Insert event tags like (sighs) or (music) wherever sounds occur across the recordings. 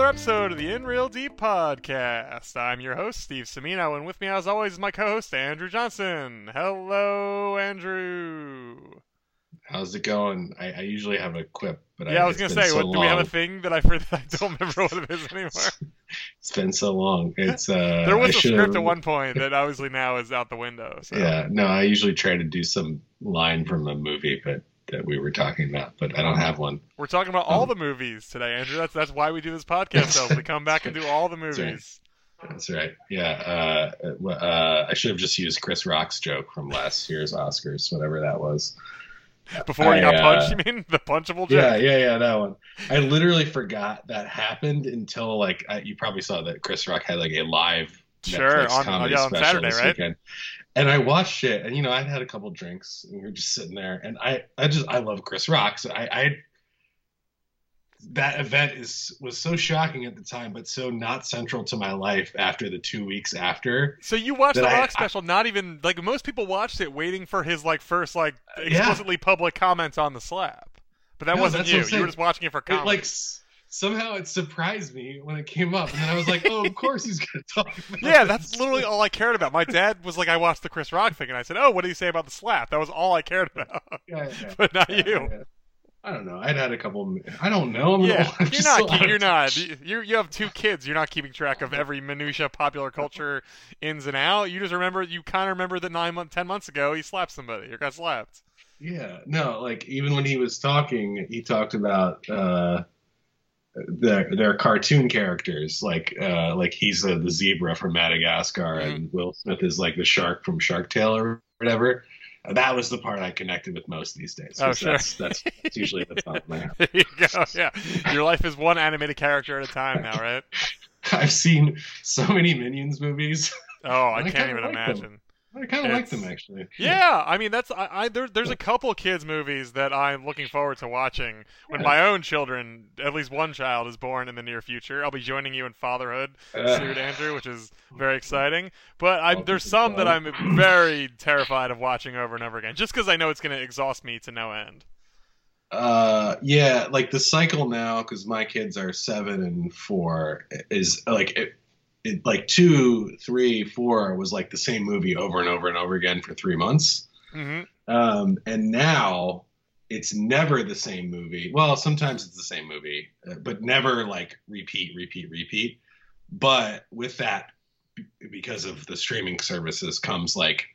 Welcome, everyone, to another episode of the In Real Deep podcast. I'm your host, Steve Semino, and with me, as always, is my co host, Andrew Johnson. Hello, Andrew. How's it going? I, I usually have a quip, but Yeah, I, I, was going to say, so what, do we have a thing that I, for, (laughs) I don't remember what it is anymore? (laughs) It's been so long. It's uh. (laughs) there was I a should've- script at one point that obviously now is out the window. So. Yeah, no, I usually try to do some line from a movie, but that we were talking about, but I don't have one. We're talking about all Um, the movies today, Andrew. That's that's why we do this podcast. So we come back and do all the movies. That's right. Yeah. Uh, uh, I should have just used Chris Rock's joke from last year's Oscars, whatever that was. Before he got uh, punched, you mean the punchable joke? Yeah, yeah, yeah, that one. I literally forgot that happened until like I, you probably saw that Chris Rock had like a live Sure, Netflix on- comedy yeah, on special Saturday, this right? weekend. And I watched it, and you know, I'd had a couple drinks, and we were just sitting there, and I, I just, I love Chris Rock, so I, I, that event is was so shocking at the time, but so not central to my life after the two weeks after. So you watched the I- Rock special, not even like most people watched it waiting for his like first like Uh, yeah. explicitly public comments on the slap. But that No, wasn't you. You were just watching it for comments. Somehow it surprised me when it came up, and then I was like, oh, of course he's gonna talk about. (laughs) yeah, that's literally all I cared about. My dad was like, I watched the Chris Rock thing, and I said, "Oh, what did he say about the slap?" That was all I cared (laughs) about. Yeah, yeah. but not Yeah, you. I don't know. I'd had a couple. I don't know. I'm Yeah, (laughs) you're not. You're not. You you have two kids. You're not keeping track of every minutia popular culture ins and out. You just remember. You kind of remember that nine months, ten months ago, he slapped somebody or got slapped. Yeah, no, like even when he was talking, he talked about uh, their their cartoon characters, like uh, like he's uh, the zebra from Madagascar, Mm-hmm. and Will Smith is like the shark from Shark Tale or whatever. That was the part I connected with most these days. Oh, sure. That's, that's, that's (laughs) usually the top of my. There you go. Yeah, your life is one animated character at a time now, right? (laughs) I've seen so many Minions movies. Oh, I (laughs) I can't even like them. I kind of like them actually. Yeah, I mean that's I, I there, there's a couple kids movies that I'm looking forward to watching when Yeah. my own children, at least one child, is born in the near future. I'll be joining you in fatherhood Uh, soon, Andrew, which is very exciting. But I, there's some that I'm very terrified of watching over and over again, just because I know it's going to exhaust me to no end. Uh, yeah, like the cycle now, because my kids are seven and four, is like it, it, like two, three, four was like the same movie over and over and over again for three months. hmm Um, and now it's never the same movie. Well, sometimes it's the same movie, uh, but never like repeat, repeat, repeat. But with that, because of the streaming services, comes like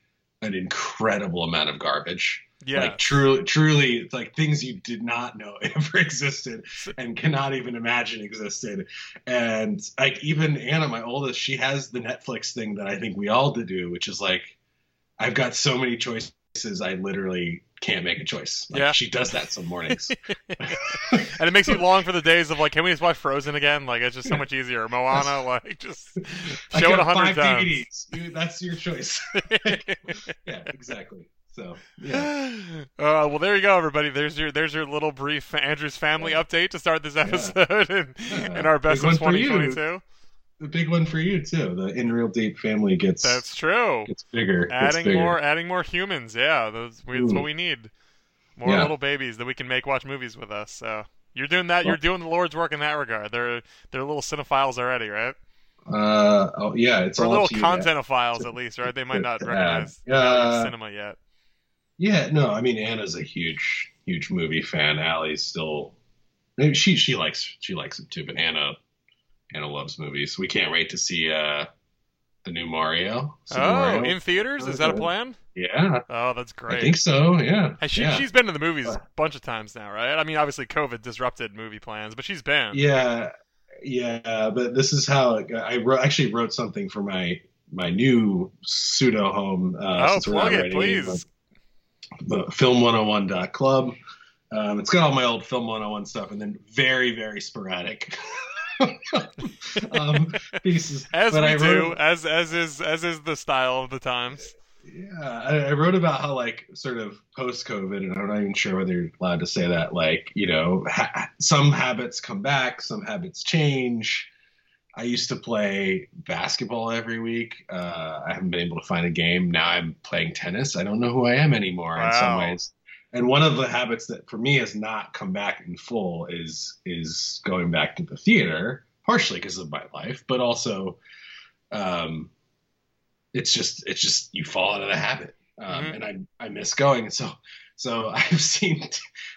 an incredible amount of garbage Yeah. like truly truly like things you did not know (laughs) ever existed and cannot even imagine existed and like even anna my oldest she has the netflix thing that i think we all did do which is like i've got so many choices i literally can't make a choice like, Yeah. she does that some mornings (laughs) (laughs) and it makes me long for the days of like, can we just watch Frozen again? Like, it's just so much easier. Moana, like, just show it a hundred times. DVDs. You, that's your choice yeah exactly so yeah (laughs) Uh, well, there you go, everybody. There's your there's your little brief Andrew's family Yeah. update to start this episode (laughs) and, Yeah. and our best of one for you. 2022. the big one for you too the in real deep family gets That's true. It's bigger Adding bigger. more adding more humans. Yeah, we, that's what we need. More Yeah. little babies that we can make watch movies with us. So you're doing that. You're doing the Lord's work in that regard. They're they're little cinephiles already, right? Uh oh yeah, it's Or all little up to you, contentophiles at least, right? They might not recognize add. the value of Uh, cinema yet. Yeah, no, I mean Anna's a huge, huge movie fan. Allie's still, maybe she she likes she likes it too, but Anna Anna loves movies. We can't wait to see uh the new Mario. Super Oh, Mario. in theaters? Is that a plan? yeah, Oh, that's great. I think so. Yeah, Has she, yeah. She's been to the movies a bunch of times now, right? I mean, obviously COVID disrupted movie plans, but she's been. Yeah, yeah, but this is how it, I wrote, actually wrote something for my my new pseudo home. Uh, oh, since we're not plug it, please. The film101.club. Um, it's got all my old film 101 stuff and then very, very sporadic (laughs) um, pieces. (laughs) As But we I do, wrote- as as is as is the style of the times. Yeah, I, I wrote about how like sort of post COVID, and I'm not even sure whether you're allowed to say that. Like, you know, ha- some habits come back, some habits change. I used to play basketball every week. Uh, I haven't been able to find a game. Now I'm playing tennis. I don't know who I am anymore in some ways. and one of the habits that for me has not come back in full is is going back to the theater, partially because of my life, but also, um, it's just it's just you fall into the habit, um, Mhm. and I I miss going. And So so (laughs) I've seen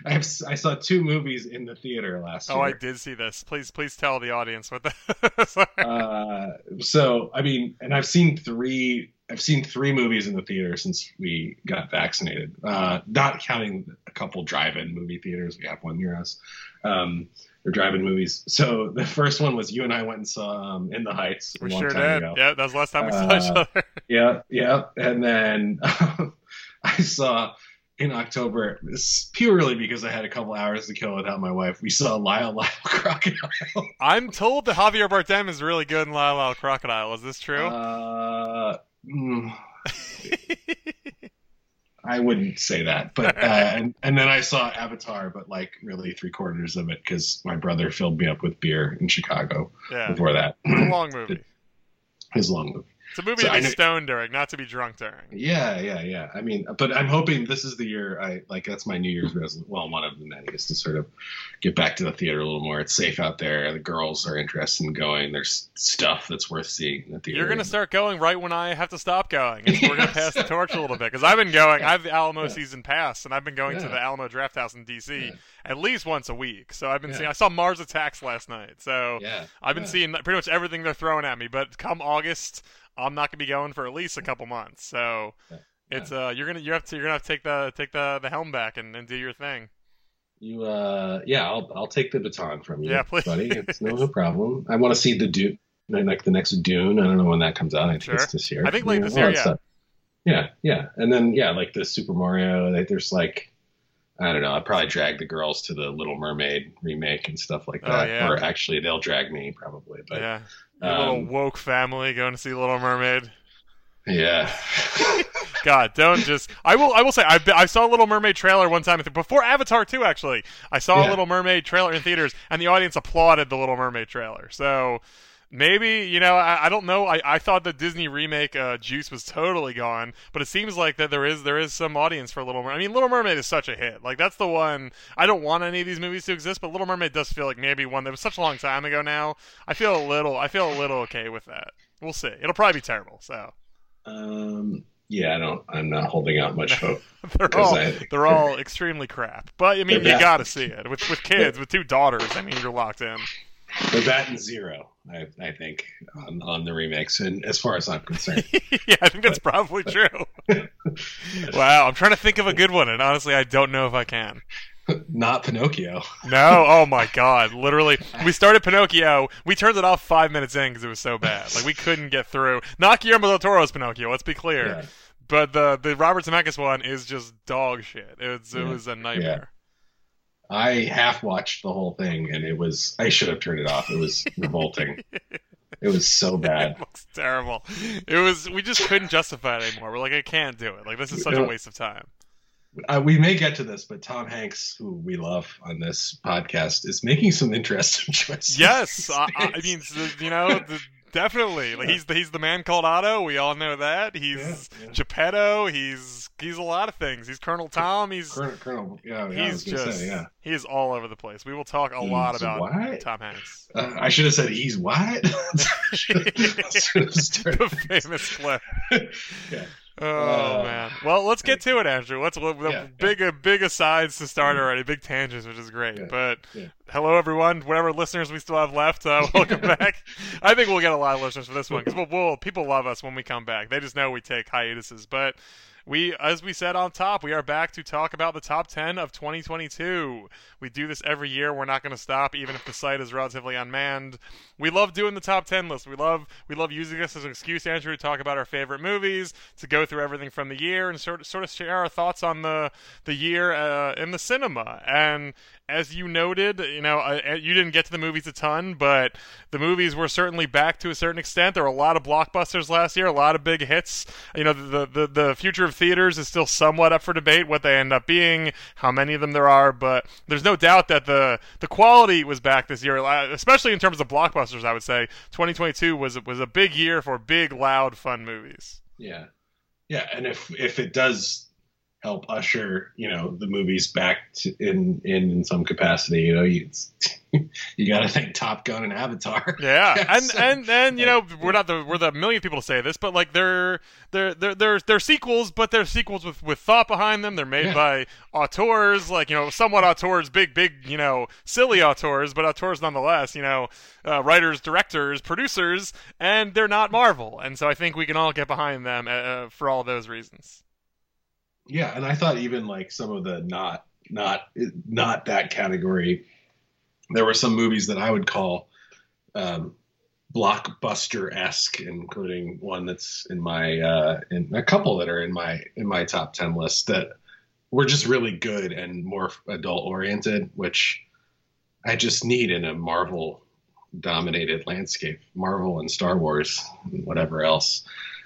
I've I saw two movies in the theater last Oh, I did see this. Please, please tell the audience what the. (laughs) Uh, so I mean, and I've seen three. I've seen three movies in the theater since we got vaccinated. Uh, not counting a couple drive-in movie theaters. We have one near us. Um, or drive-in movies. So the first one was you and I went and saw um, In the Heights. a we long sure time did. ago. Yeah, that was the last time we saw each Uh, other. (laughs) Yeah, yeah. And then I saw in October, purely because I had a couple hours to kill without my wife. We saw Lyle Lyle (laughs) Crocodile. I'm told that Javier Bardem is really good in Lyle Lyle Crocodile. Is this true? Uh, mm, (laughs) I wouldn't say that, but uh, (laughs) and and then I saw Avatar, but like really three quarters of it because my brother filled me up with beer in Chicago yeah, before that. long movie. His long movie. It's a movie So to be stoned during, not to be drunk during. Yeah, yeah, yeah. I mean, but I'm hoping this is the year I like. That's my New Year's resolution. Well, one of them that is to sort of get back to the theater a little more. It's safe out there. The girls are interested in going. There's stuff that's worth seeing in the theater. You're gonna start going right when I have to stop going. And we're gonna pass the torch a little bit because I've been going. I have the Alamo Yeah. season pass, and I've been going to the Alamo Drafthouse in DC Yeah. at least once a week. So I've been Yeah. seeing. I saw Mars Attacks last night. So Yeah, I've been yeah. seeing pretty much everything they're throwing at me. But come August, I'm not gonna be going for at least a couple months. So Yeah. it's uh, you're gonna you have to you're gonna have to take the take the the helm back and, and do your thing. You, uh, yeah, I'll I'll take the baton from you, Yeah, please. buddy. It's no, no (laughs) problem. I want to see the Dune, like the next Dune. I don't know when that comes out. I think Sure. it's this year. I think Yeah, this all year, yeah. stuff. Yeah, yeah, and then yeah, like the Super Mario. Like, there's like, I don't know. I'd probably drag the girls to the Little Mermaid remake and stuff like that. Oh, that. yeah. Or actually, they'll drag me probably. But yeah, um, little woke family going to see Little Mermaid. yeah, (laughs) God, don't just. I will. I will say. I I saw a Little Mermaid trailer one time before Avatar two. Actually, I saw a Little Mermaid trailer in theaters, and the audience applauded the Little Mermaid trailer. So maybe you know. I, I don't know. I, I thought the Disney remake uh, juice was totally gone, but it seems like that there is there is some audience for Little Mermaid. I mean, Little Mermaid is such a hit. Like that's the one. I don't want any of these movies to exist, but Little Mermaid does feel like maybe one that was such a long time ago. Now I feel a little. I feel a little okay with that. We'll see. It'll probably be terrible. So um, yeah. I don't. I'm not holding out much (laughs) hope. they're all I- they're all extremely crap. But I mean, you gotta see it with with kids with two daughters. I mean, you're locked in. But that and zero, I, I think, on, on the remix. and as far as I'm concerned. (laughs) yeah, I think that's probably true. (laughs) wow, I'm trying to think of a good one, and honestly, I don't know if I can. (laughs) not Pinocchio. No, oh my god, literally, we started Pinocchio. We turned it off five minutes in because it was so bad. Like we couldn't get through. Not Guillermo del Toro's Pinocchio. Let's be clear. Yeah. But the the Robert Zemeckis one is just dog shit. It's, it Yeah. was a nightmare. I half watched the whole thing, and it was. I should have turned it off. It was (laughs) revolting. It was so bad. It looks terrible. It was. We just couldn't justify it anymore. We're like, I can't do it. Like this is such a waste of time. Uh, we may get to this, but Tom Hanks, who we love on this podcast, is making some interesting (laughs) choices. Yes, I, (laughs) I I mean, you know, the, definitely. Like he's the, he's the man called Otto. We all know that. He's Yeah, yeah. Geppetto. He's he's a lot of things. He's Colonel Tom. He's Colonel, Colonel yeah, yeah, he's just say, yeah. he is all over the place. We will talk a lot about what? Tom Hanks. Uh, I should have said he's what. (laughs) (laughs) should have started. the famous clip. (laughs) Yeah. Oh Uh, man. Well, let's get to it, Andrew. Let's the Yeah, big uh, big asides to start already, big tangents, which is great. Yeah, But yeah. hello, everyone. Whatever listeners we still have left, uh, (laughs) welcome back. I think we'll get a lot of listeners for this one because we'll, we'll, people love us when we come back. They just know we take hiatuses, but. We, as we said on top, we are back to talk about the top 10 of 2022. We do this every year. We're not going to stop, even if the site is relatively unmanned. We love doing the top 10 list. We love we love using this as an excuse, Andrew, to talk about our favorite movies, to go through everything from the year, and sort of sort of share our thoughts on the the year uh, in the cinema. And as you noted, you know, you didn't get to the movies a ton, but the movies were certainly back to a certain extent. There were a lot of blockbusters last year, a lot of big hits. You know, the the the future of theaters is still somewhat up for debate what they end up being, how many of them there are, but there's no doubt that the the quality was back this year, especially in terms of blockbusters. I would say 2022 was was a big year for big, loud, fun movies. Yeah, yeah, and if if it does help usher you know the movies back to, in, in in some capacity. You know, you (laughs) you got to think Top Gun and Avatar. (laughs) Yeah, (laughs) and so, and and you know we're not the we're the million people to say this, but like they're they're they're they're, they're sequels, but they're sequels with with thought behind them. They're made yeah. by auteurs, like you know somewhat auteurs, big big you know silly auteurs, but auteurs nonetheless. You know, uh, writers, directors, producers, and they're not Marvel, and so I think we can all get behind them uh, for all those reasons. Yeah, and I thought even like some of the not not not that category, there were some movies that I would call um, blockbuster esque, including one that's in my uh, in a couple that are in my in my top ten list that were just really good and more adult oriented, which I just need in a Marvel dominated landscape, Marvel and Star Wars and whatever else.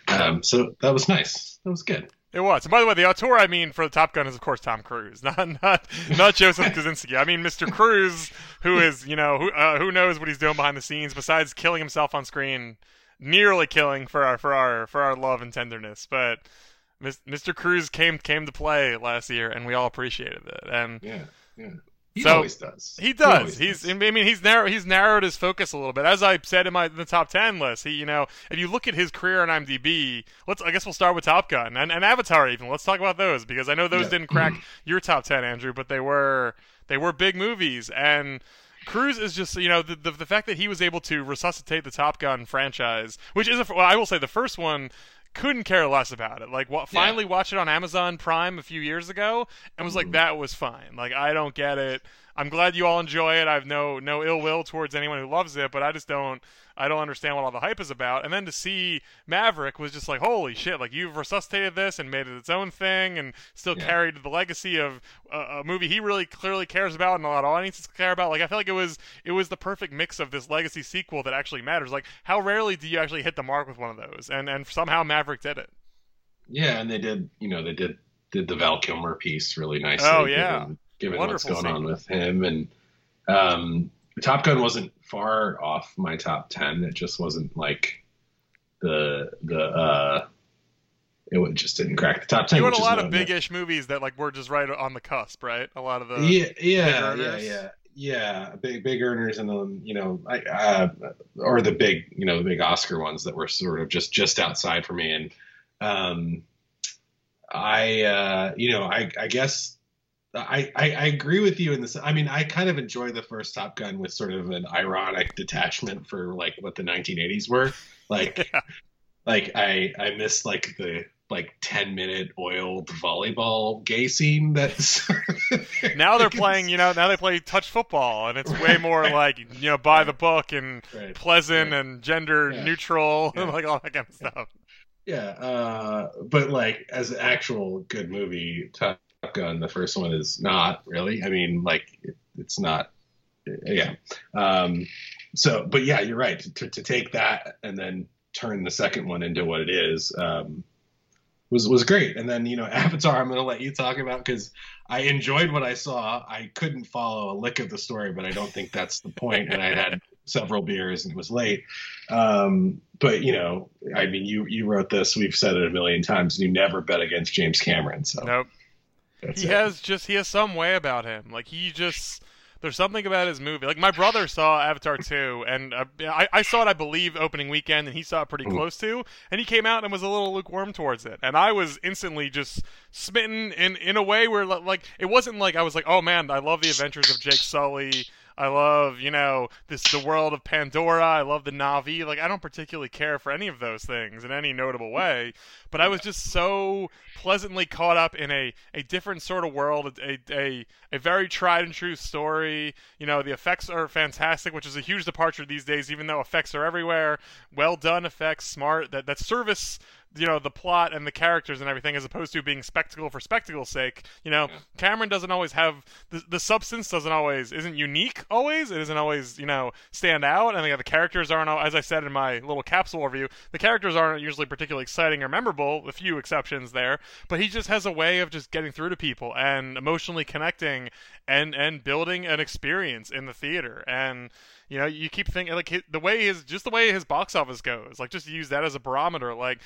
Um, so that was nice. That was good. It was. And by the way, the auteur I mean for the Top Gun is of course Tom Cruise, (laughs) not not not Joseph (laughs) Kosinski. I mean Mr. Cruise, who is you know who uh, who knows what he's doing behind the scenes besides killing himself on screen, nearly killing for our for our for our love and tenderness. But Mr. Cruise came came to play last year, and we all appreciated it. And yeah, yeah. He so, always does. He does. He he's. Does. I mean, he's narrow. He's narrowed his focus a little bit. As I said in my in the top ten list, he, you know, if you look at his career on IMDb, let's. I guess we'll start with Top Gun and, and Avatar. Even let's talk about those because I know those yeah. didn't crack (clears throat) your top ten, Andrew, but they were they were big movies and. Cruise is just you know the, the, the fact that he was able to resuscitate the Top Gun franchise, which is a, well, I will say the first one couldn't care less about it. Like, what, finally yeah. watched it on Amazon Prime a few years ago, and was like, mm-hmm. that was fine. Like, I don't get it. I'm glad you all enjoy it. I have no no ill will towards anyone who loves it, but I just don't I don't understand what all the hype is about. And then to see Maverick was just like, holy shit! Like you've resuscitated this and made it its own thing, and still yeah. carried the legacy of a, a, movie he really clearly cares about, and a lot of audiences care about. Like I feel like it was it was the perfect mix of this legacy sequel that actually matters. Like how rarely do you actually hit the mark with one of those? And and somehow Maverick did it. Yeah, and they did. You know, they did did the Val Kilmer piece really nicely. Oh yeah. Given, what's going on with him. And um, Top Gun wasn't far off my top ten. It just wasn't like the the uh, it just didn't crack the top ten. You had a lot of big-ish movies that like were just right on the cusp, right? A lot of the yeah yeah yeah yeah yeah big big earners and then you know I uh, or the big you know the big Oscar ones that were sort of just just outside for me and um I uh you know I I guess I, I, I, agree with you in this. I mean, I kind of enjoy the first Top Gun with sort of an ironic detachment for like what the 1980s were. Like, (laughs) yeah. like I I miss like the like 10 minute oiled volleyball gay scene that's (laughs) now they're (laughs) playing you know now they play touch football and it's way more like you know by the book and right. pleasant right. and gender yeah. neutral yeah. and like all that kind of stuff yeah uh, but like as an actual good movie top Gun. The first one is not really. I mean, like it, it's not. Yeah. Um, so, but yeah, you're right. To, to take that and then turn the second one into what it is um, was was great. And then you know, (laughs) Avatar, I'm going to let you talk about because I enjoyed what I saw. I couldn't follow a lick of the story, but I don't think that's the point. And I had several beers and it was late. Um, but you know, I mean, you you wrote this. We've said it a million times. You never bet against James Cameron. So nope. That's he it. has just he has some way about him. Like he just there's something about his movie. Like my brother saw Avatar 2, and uh, I, I saw it, I believe, opening weekend, and he saw it pretty mm. close to, and he came out and was a little lukewarm towards it, and I was instantly just smitten in in a way where like it wasn't like I was like, oh man, I love the adventures of Jake Sully. I love, you know, this the world of Pandora. I love the Na'vi. Like I don't particularly care for any of those things in any notable way, but I was just so pleasantly caught up in a, a different sort of world, a, a a very tried and true story. You know, the effects are fantastic, which is a huge departure these days, even though effects are everywhere. Well done effects, smart that that service you know the plot and the characters and everything as opposed to being spectacle for spectacle's sake. You know yeah. cameron doesn't always have the, the substance doesn't always isn't unique always. It doesn't always you know stand out. And the characters aren't as i said in my little capsule review the characters aren't usually particularly exciting or memorable a few exceptions there. But he just has a way of just getting through to people and emotionally connecting and and building an experience in the theater. And You know, you keep thinking like the way his just the way his box office goes. Like just use that as a barometer. Like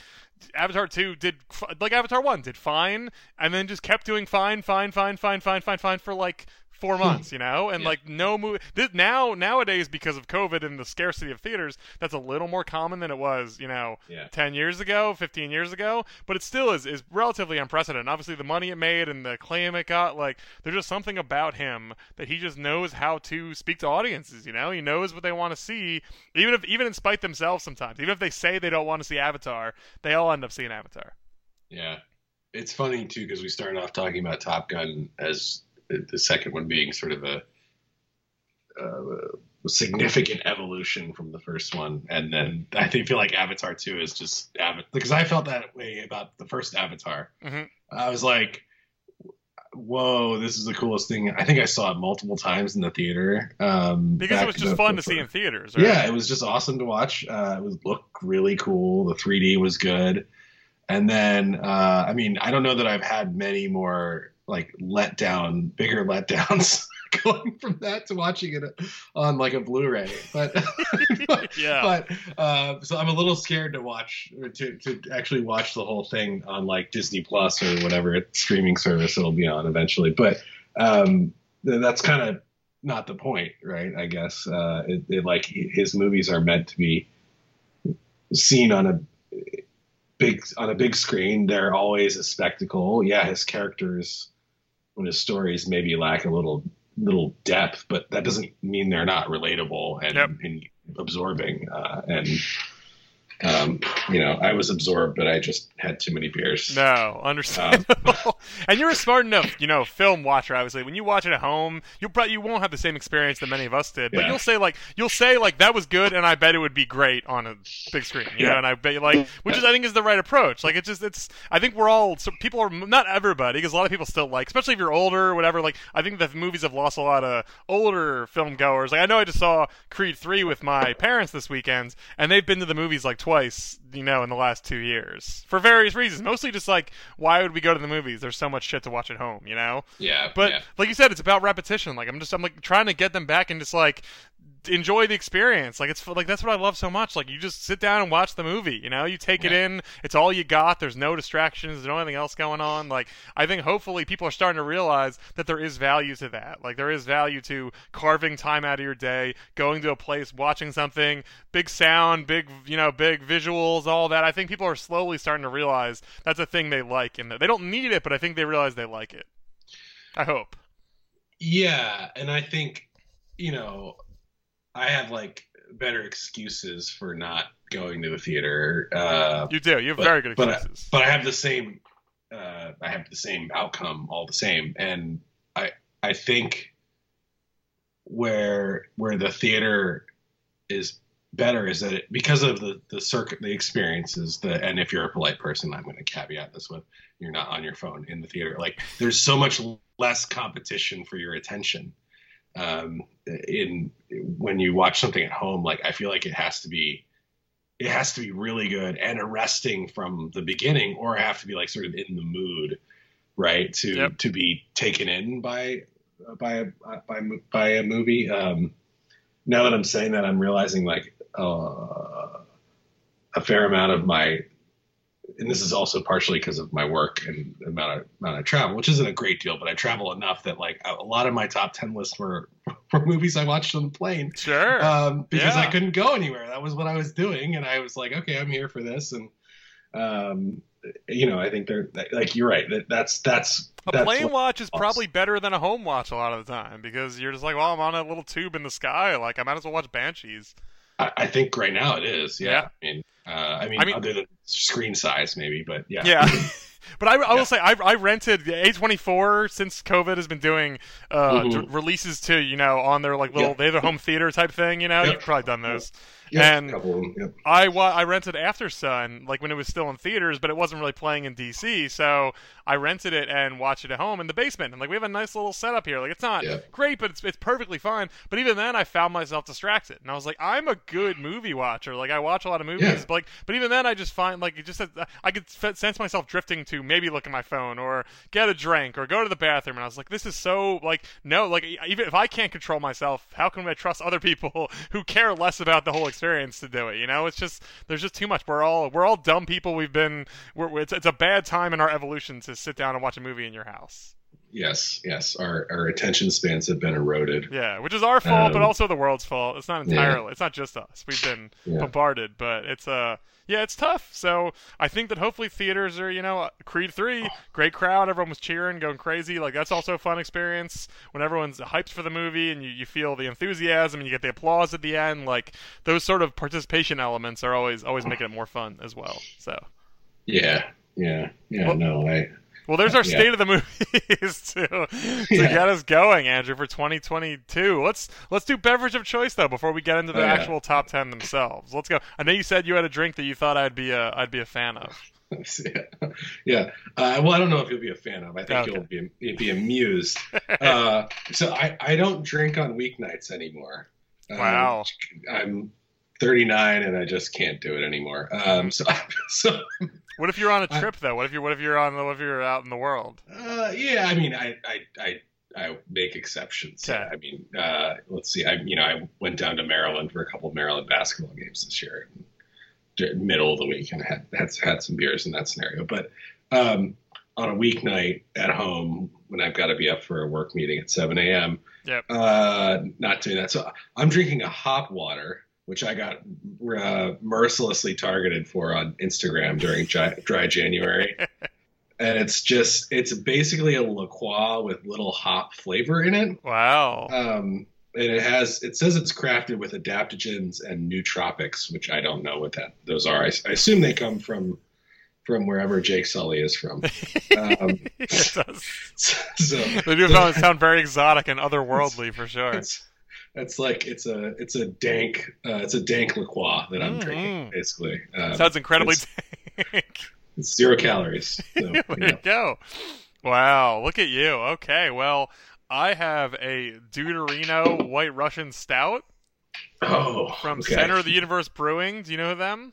Avatar two did like Avatar one did fine, and then just kept doing fine, fine, fine, fine, fine, fine, fine for like four hmm. months, you know, and Yeah. like no movie. This, now nowadays because of COVID and the scarcity of theaters, that's a little more common than it was, you know, Yeah. ten years ago, fifteen years ago. But it still is is relatively unprecedented. Obviously, the money it made and the claim it got, like there's just something about him that he just knows how to speak to audiences. You know, he knows what they want to see, even if even in spite themselves sometimes. Even if they say they don't want to see Avatar, they all end up seeing Avatar. Yeah, it's funny too because we started off talking about Top Gun as the second one being sort of a, a significant evolution from the first one, and then I think feel like Avatar Two is just Avatar because I felt that way about the first Avatar. Mhm. I was like, "Whoa, this is the coolest thing!" I think I saw it multiple times in the theater um, Because it was just fun to see in theaters. Right? yeah, it was just awesome to watch. Uh, it was looked really cool. The 3D was good, and then uh, I mean, I don't know that I've had many more like letdown, bigger letdowns (laughs) going from that to watching it on like a Blu-ray. But but, (laughs) Yeah. but uh, so I'm a little scared to watch to to actually watch the whole thing on like Disney Plus or whatever streaming service it'll be on eventually. But um, th- that's kind of not the point, right? I guess uh, it, it like his movies are meant to be seen on a big on a big screen. They're always a spectacle. Yeah, his characters when his stories maybe lack a little little depth, but that doesn't mean they're not relatable and, Yep. and absorbing. Uh, and um, you know, I was absorbed, but I just had too many beers. No, understandable. (laughs) and you're a smart enough, you know, film watcher. Obviously, when you watch it at home, you'll probably you won't have the same experience that many of us did. But Yeah. you'll say like you'll say like that was good, and I bet it would be great on a big screen. You know, Yeah. and I bet you like, which is I think is the right approach. Like it's just it's I think we're all so people are not everybody because a lot of people still like, especially if you're older or whatever. Like I think the movies have lost a lot of older film goers. Like I know I just saw Creed three with my parents this weekend, and they've been to the movies like twice. You know, in the last two years for various reasons. Mostly just like why would we go to the movies? There's so much shit to watch at home. You know. Yeah, But yeah. like you said, it's about repetition. Like I'm just I'm like trying to get them back and just like enjoy the experience. Like it's like that's what I love so much. Like you just sit down and watch the movie. You know, you take it in. It's all you got. There's no distractions. There's no anything else going on. Like I think hopefully people are starting to realize that there is value to that. Like there is value to carving time out of your day, going to a place, watching something, big sound, big you know, big visuals, all that. I think people are slowly starting to realize that's a thing they like and they don't need it, but I think they realize they like it. I hope. Yeah, and I think you know I have like better excuses for not going to the theater. Uh, You do. You have but, very good but I, excuses. but I have the same. Uh, I have the same outcome all the same, and I I think where where the theater is better is that it, because of the the circuit the experiences the and if you're a polite person i'm going to caveat this with you're not on your phone in the theater like there's so much less competition for your attention um in when you watch something at home like i feel like it has to be it has to be really good and arresting from the beginning or I have to be like sort of in the mood right to Yep. to be taken in by by a by by a movie um now that i'm saying that i'm realizing like uh, a fair amount of my and this is also partially because of my work and amount of amount of travel, which isn't a great deal, but I travel enough that like a, lot of my top ten lists were (laughs) for movies I watched on the plane Sure. um, because I couldn't go anywhere. That was what I was doing, and I was like, okay, I'm here for this, and um, you know, I think they're like you're right. That that's that's a that's plane watch is probably better than a home watch a lot of the time because you're just like, well, I'm on a little tube in the sky. Like, I might as well watch Banshees. I, I think right now it is. Yeah. Yeah. I mean, uh, I mean, I mean- other than screen size, maybe, but yeah. Yeah. (laughs) (laughs) But I, I will Yeah. say I, I rented the A24 since COVID has been doing uh, Mhm. d- releases to you know on their like little Yep. they have their home theater type thing you know Yep. you've probably done those Yeah, and a couple of them, yep. I I rented Aftersun like when it was still in theaters, but it wasn't really playing in DC, so I rented it and watched it at home in the basement. And like we have a nice little setup here. Like it's not Yeah. great, but it's it's perfectly fine. But even then, I found myself distracted, and I was like, I'm a good movie watcher. Like I watch a lot of movies, Yeah. but like but even then, I just find like it just I could sense myself drifting to maybe look at my phone or get a drink or go to the bathroom, and I was like, this is so like no like even if I can't control myself, how can I trust other (laughs) people who care less about the whole experience to do it? You know, it's just there's just too much. We're all we're all dumb people. We've been we're, it's it's a bad time in our evolution to sit down and watch a movie in your house. Yes, yes. Our our attention spans have been eroded. Yeah, which is our fault, but Um, also the world's fault. It's not yeah. entirely. It's not just us. We've been Yeah. bombarded, but it's uh yeah, it's tough. So I think that hopefully theaters are you know Creed three, great crowd, everyone was cheering, going crazy. Like that's also a fun experience when everyone's hyped for the movie and you, you feel the enthusiasm and you get the applause at the end. Like those sort of participation elements are always always making it more fun as well. So. Yeah, yeah, yeah. Well- no, I. Well, there's our Yeah. state of the (laughs) movies to to Yeah. get us going, Andrew, for 2022. Let's let's do beverage of choice though before we get into the Oh, yeah. actual top ten themselves. Let's go. I know you said you had a drink that you thought I'd be a I'd be a fan of. (laughs) yeah. Uh, well, I don't know if you'll be a fan of. I think Okay. you'll be you'll be amused. (laughs) uh, so I I don't drink on weeknights anymore. Um, Wow. I'm 39 and I just can't do it anymore. Um, so so What if you're on a trip though? What if you're what if you're on what if you're out in the world? uh, yeah, I mean, I I I. I make exceptions. Okay. I mean, uh, let's see. I, you know, I went down to Maryland for a couple of Maryland basketball games this year, middle of the week, and had had had some beers in that scenario. But um, on a weeknight at home, when I've got to be up for a work meeting at 7 a.m., Yep. uh, not doing that. So I'm drinking a hop water, which I got uh, mercilessly targeted for on Instagram during dry, January. (laughs) And it's just, it's basically a La Croix with little hop flavor in it. Wow. Um, and it has, it says it's crafted with adaptogens and nootropics, which I don't know what that those are. I, I assume they come from from wherever Jake Sully is from. Um, (laughs) does. (laughs) so They do sound, sound very exotic and otherworldly for sure. it's it's like it's a it's a dank uh, it's a dank liqueur that I'm Mhm. drinking basically. Um, Sounds incredibly it's, dank. (laughs) it's zero calories. (laughs) So, you there know. you go. Wow, look at you. Okay, well, I have a Deuterino White Russian Stout Oh, from okay. Center of the Universe Brewing. Do you know them?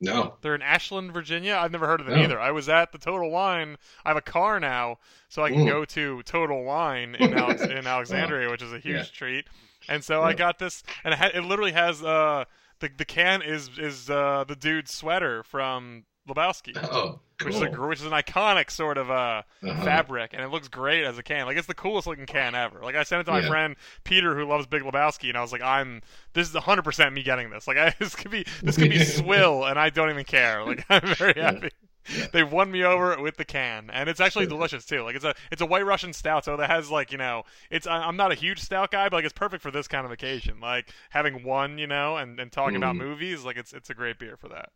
No. They're in Ashland, Virginia. I've never heard of them Oh. either. I was at the Total Wine. I have a car now, so I can Mm. go to Total Wine in Alex- in (laughs) Alexandria, which is a huge Yeah. treat. And so I got this, and it, ha- it literally has uh the the can is is uh the dude's sweater from Lebowski. (laughs) Oh, Which is a which is an iconic sort of uh, Uh-huh. fabric, and it looks great as a can. Like it's the coolest looking can ever. Like I sent it to my Yeah. friend Peter, who loves Big Lebowski, and I was like, "I'm this is 100 percent me getting this. Like I, (laughs) this could be this could be (laughs) swill, and I don't even care. Like I'm very happy." Yeah. (laughs) They've won me over with the can, and it's actually delicious too. Like it's a it's a White Russian stout, so that has like you know it's I'm not a huge stout guy, but like it's perfect for this kind of occasion. Like having one, you know, and, and talking about Mhm. movies, like it's it's a great beer for that.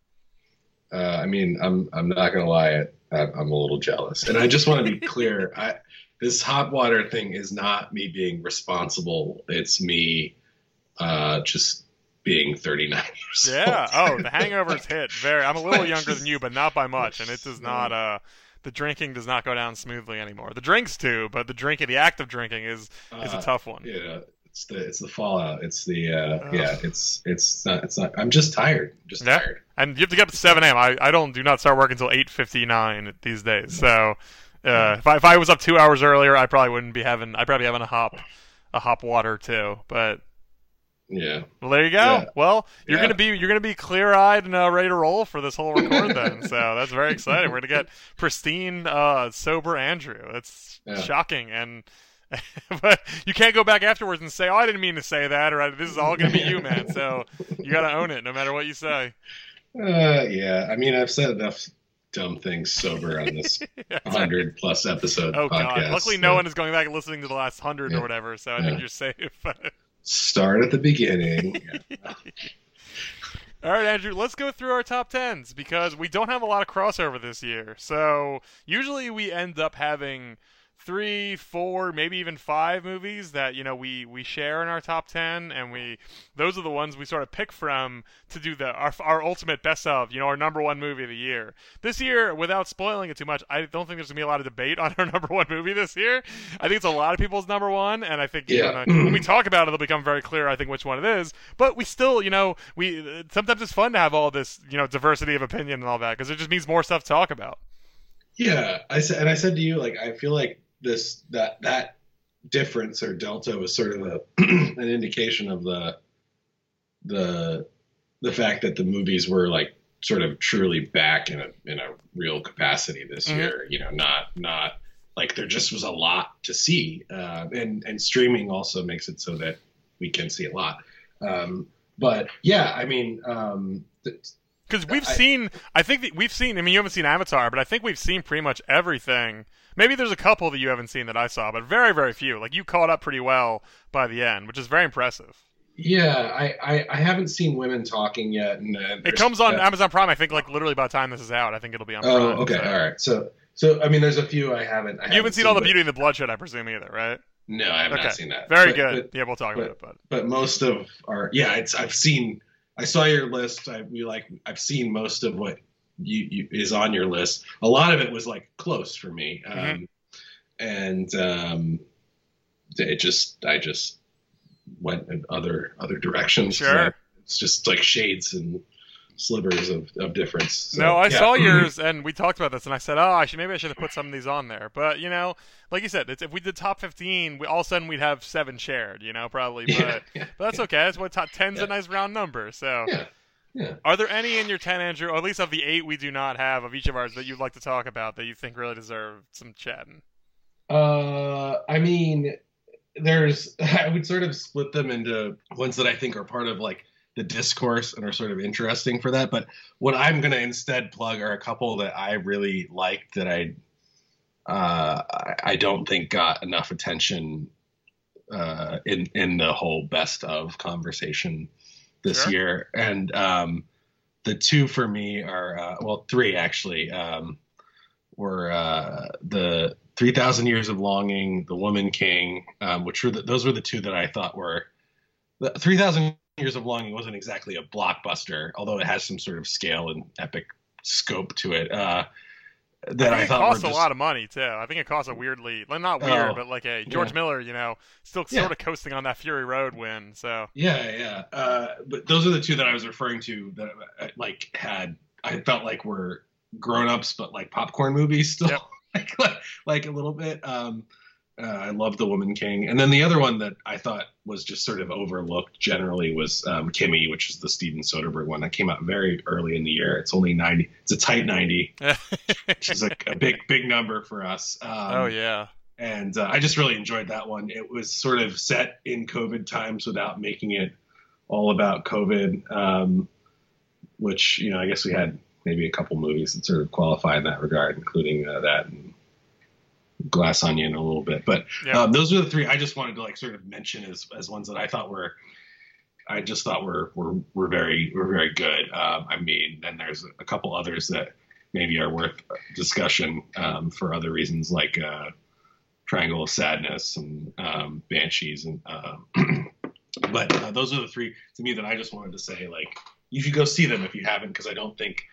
Uh, I mean, I'm I'm not gonna lie, I, I'm a little jealous, and I just want to be clear. (laughs) I this hot water thing is not me being responsible. It's me uh, just being 39 (laughs) years Yeah. old. Oh, the hangovers hit very. I'm a little (laughs) younger than you, but not by much, and it does not. Uh, the drinking does not go down smoothly anymore. The drinks do, but the drinking, the act of drinking, is is a Uh, tough one. Yeah, it's the it's the fallout. It's the uh, yeah. It's it's not it's not. I'm just tired. I'm just Yeah. tired. And you have to get up at 7 a.m. I, I don't do not start work until 8:59 these days. So uh, if I if I was up two hours earlier, I probably wouldn't be having. I'd probably having a hop, a hop water too. But Yeah. well, there you go. Yeah. Well, you're Yeah. gonna be you're gonna be clear eyed and uh, ready to roll for this whole record then. (laughs) so that's very exciting. We're gonna get pristine, uh, sober Andrew. That's Yeah. shocking and. (laughs) but you can't go back afterwards and say, "Oh, I didn't mean to say that," or "This is all gonna be you, man." So you gotta own it, no matter what you say. Uh, yeah. I mean, I've said enough dumb things sober on this (laughs) Yeah, 100 plus episode Oh podcast. god! Luckily, no one is going back and listening to the last hundred Yeah. or whatever, so I think you're safe. Start at the beginning. (laughs) All right, Andrew, let's go through our top tens because we don't have a lot of crossover this year. So usually we end up having three, four, maybe even five movies that you know we we share in our top ten, and we those are the ones we sort of pick from to do the our our ultimate best of, you know, our number one movie of the year. This year, without spoiling it too much, I don't think there's gonna be a lot of debate (laughs) on our number one movie this year. I think it's a lot of people's number one, and I think Yeah. when, when we talk about it, it'll become very clear. I think which one it is. But we still, you know, we sometimes it's fun to have all this, you know, diversity of opinion and all that because it just means more stuff to talk about. Yeah, I said, and I said to you, like, I feel like this that that difference or delta was sort of a (clears throat) an indication of the the the fact that the movies were like sort of truly back in a in a real capacity this Mhm. year. You know, not not like there just was a lot to see, uh, and and streaming also makes it so that we can see a lot. Um, but yeah, I mean, um, Because we've I- seen, I think that we've seen. I mean, you haven't seen Avatar, but I think we've seen pretty much everything. Maybe there's a couple that you haven't seen that I saw, but very, very few. Like you caught up pretty well by the end, which is very impressive. yeah, I, I I haven't seen women talking yet, and uh, It comes on uh, Amazon Prime. I think like literally by the time this is out, I think it'll be on. Oh, Prime, okay, so. all right. So, so I mean, there's a few I haven't. I You haven't seen all the Beauty and the Bloodshed, I presume, either, right? No, I have Okay. not seen that. Very But- good. But, yeah, we'll talk but- about it. But but most of our yeah, it's I've seen. I saw your list. I we like I've seen most of what you, you is on your list. A lot of it was like close for me, um, Mhm. and um, it just I just went in other other directions. Sure. it's just like shades and slivers of, of difference. So, no, I yeah. saw (clears throat) yours, and we talked about this, and I said, oh, I should maybe I should have put some of these on there. But you know, like you said, it's, if we did top fifteen, we, all of a sudden we'd have seven shared. You know, probably. (laughs) But Yeah, yeah, But that's okay. That's what top ten's a nice round number. So, yeah, yeah. are there any in your ten, Andrew, or at least of the eight we do not have of each of ours that you'd like to talk about that you think really deserve some chatting? Uh, I mean, there's (laughs) I would sort of split them into ones that I think are part of like the discourse and are sort of interesting for that. But what I'm gonna instead plug are a couple that I really liked that I uh, I, I don't think got enough attention uh, in in the whole best of conversation this Sure. year. And um, the two for me are uh, well, three actually. Um, were uh, the 3000 years of longing the woman king um, which were the, those were the two that i thought were the 3000 years of longing wasn't exactly a blockbuster although it has some sort of scale and epic scope to it uh, that I i, think thought it costs were a lot of money too. I think it costs a weirdly, well, not weird, Oh, but like a George yeah. Miller, you know, still Yeah. sort of coasting on that Fury Road win. So yeah yeah uh, but those are the two that i was referring to that uh, like had i felt like were grown-ups but like popcorn movies still Yep. (laughs) like, like like a little bit um uh, I love the Woman King, and then the other one that I thought was just sort of overlooked generally was um, Kimi, which is the Steven Soderbergh one that came out very early in the year. It's only ninety; it's a tight ninety, (laughs) which is a, a big, big number for us. Um, oh yeah, and uh, I just really enjoyed that one. It was sort of set in COVID times without making it all about COVID, um, which you know I guess we had maybe a couple movies that sort of qualify in that regard, including uh, that and Glass Onion a little bit. But yeah. um, those are the three I just wanted to like sort of mention as as ones that I thought were. I just thought were were were very were very good. Um, I mean, then there's a couple others that maybe are worth discussion um, for other reasons, like uh, Triangle of Sadness and um, Banshees, and um, (clears throat) but uh, those are the three to me that I just wanted to say. Like, you should go see them if you haven't, because I don't think.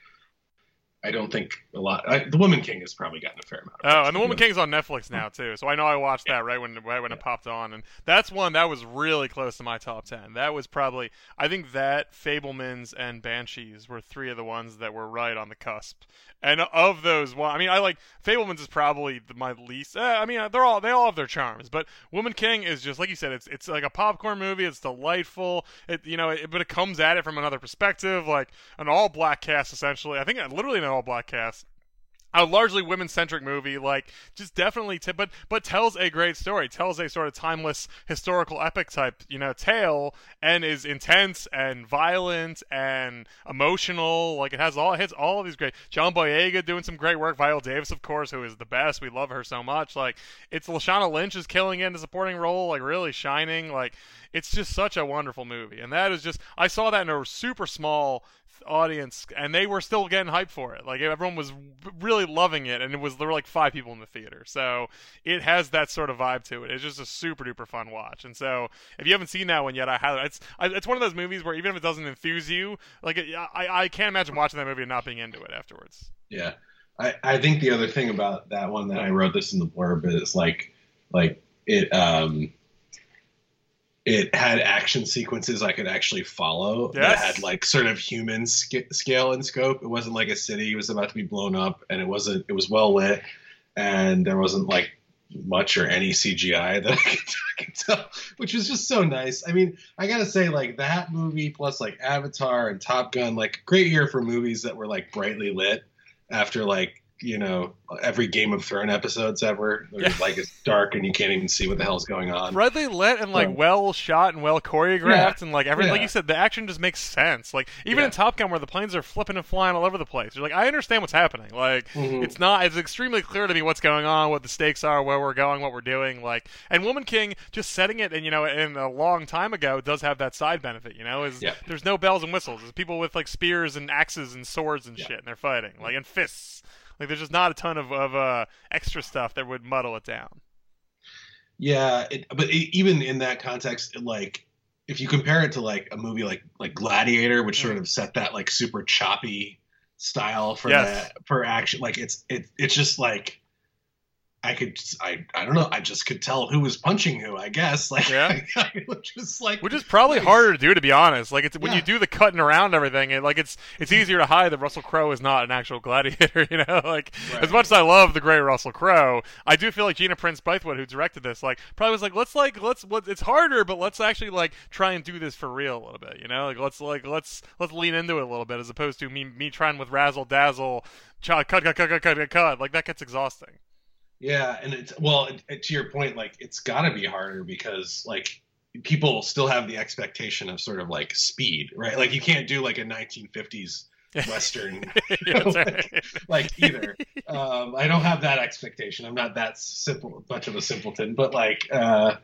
I don't think a lot. I, the Woman King has probably gotten a fair amount. Of Oh, and the Woman King's on Netflix now too, so I know I watched that right when right when it popped on, and that's one that was really close to my top ten. That was probably I think that Fabelmans and Banshees were three of the ones that were right on the cusp. And of those, one, I mean, I like Fabelmans is probably the, my least. Eh, I mean, they're all they all have their charms, but Woman King is just like you said. It's it's like a popcorn movie. It's delightful. It you know, it, but it comes at it from another perspective, like an all black cast essentially. I think literally an all black cast a largely women-centric movie, like just definitely, t- but but tells a great story, tells a sort of timeless historical epic type, you know, tale, and is intense and violent and emotional. Like it has all it hits all of these great. John Boyega doing some great work. Viola Davis, of course, who is the best. We love her so much. Like it's Lashana Lynch is killing it in a supporting role, like really shining. Like it's just such a wonderful movie, and that is just I saw that in a super small audience, and they were still getting hyped for it. Like everyone was really loving it, and it was there were like five people in the theater, so it has that sort of vibe to it. It's just a super duper fun watch, and so if you haven't seen that one yet, I highly it's it's one of those movies where even if it doesn't enthuse you, like I I can't imagine watching that movie and not being into it afterwards. Yeah, I I think the other thing about that one that I wrote this in the blurb is like like it um it had action sequences I could actually follow Yes. that had like sort of human sc- scale and scope. It wasn't like a city was about to be blown up, and it wasn't. It was well lit, and there wasn't like much or any CGI that (laughs) I could, I could tell, which was just so nice. I mean, I gotta say, like that movie plus like Avatar and Top Gun, like great year for movies that were like brightly lit after like you know every Game of Thrones episodes ever. Yeah. Like it's dark and you can't even see what the hell's going on. brightly lit and like Um, well shot and well choreographed Yeah. and like everything like you said the action just makes sense like even Yeah. in top gun where the planes are flipping and flying all over the place you're like i understand what's happening like Mhm. it's not it's extremely clear to me what's going on what the stakes are where we're going what we're doing like and woman king just setting it and you know in a long time ago does have that side benefit you know is Yeah. there's no bells and whistles there's people with like spears and axes and swords and Yeah. shit and they're fighting like and fists like there's just not a ton of, of uh, extra stuff that would muddle it down Yeah, it, but e even in that context, it, like if you compare it to like a movie like like Gladiator, which sort Mm. of set that like super choppy style for Yes. that for action, like it's it it's just like I could I I don't know I just could tell who was punching who I guess (laughs) like Yeah. (laughs) I, just like Which is probably Nice. harder to do, to be honest. Like it's when you do the cutting around everything, it, like it's it's easier to hide that Russell Crowe is not an actual (laughs) gladiator. You know, like Right. as much as I love the great Russell Crowe, I do feel like Gina Prince Bythewood, who directed this, like probably was like, let's like let's let it's harder, but let's actually like try and do this for real a little bit. You know, like let's like let's let's lean into it a little bit as opposed to me me trying with razzle dazzle, cut cut cut cut cut cut cut. Like that gets exhausting. Yeah, and it's well it, to your point, like it's got to be harder because like people still have the expectation of sort of like speed, right? Like you can't do like a 1950s (laughs) western Yeah, (laughs) right. like either. um, I don't have that expectation. I'm not that simple, much of a simpleton. But like, uh,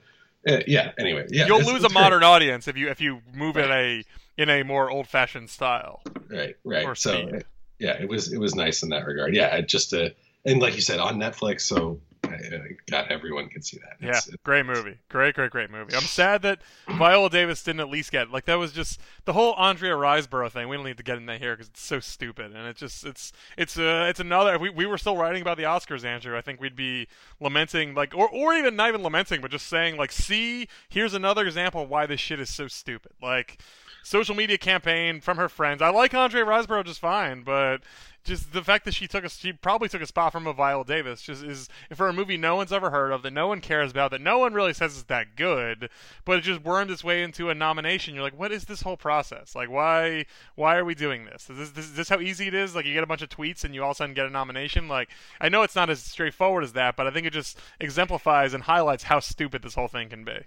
uh, yeah. Anyway, yeah. You'll it's- lose a great. modern audience if you if you move in a in a more old fashioned style right, right. or so speed. yeah, it was it was nice in that regard. Yeah, just uh, and like you said on Netflix, so God, everyone can see that. Yeah, It's- it- great movie. Great, great, great movie. I'm sad that Viola Davis didn't at least get like that was just the whole Andrea Riseborough thing. We don't need to get in that here because it's so stupid and it just it's it's uh it's another. If we we were still writing about the Oscars, Andrew, I think we'd be lamenting like or or even not even lamenting, but just saying like, see, here's another example of why this shit is so stupid. Like social media campaign from her friends. I like Andrea Riseborough just fine, but just the fact that she took a she probably took a spot from a Viola Davis just is for a movie no one's ever heard of that no one cares about that no one really says is that good, but it just wormed its way into a nomination. You're like, what is this whole process? Like, why why are we doing this? Is this, this is this how easy it is? Like, you get a bunch of tweets and you all of a sudden get a nomination. Like, I know it's not as straightforward as that, but I think it just exemplifies and highlights how stupid this whole thing can be.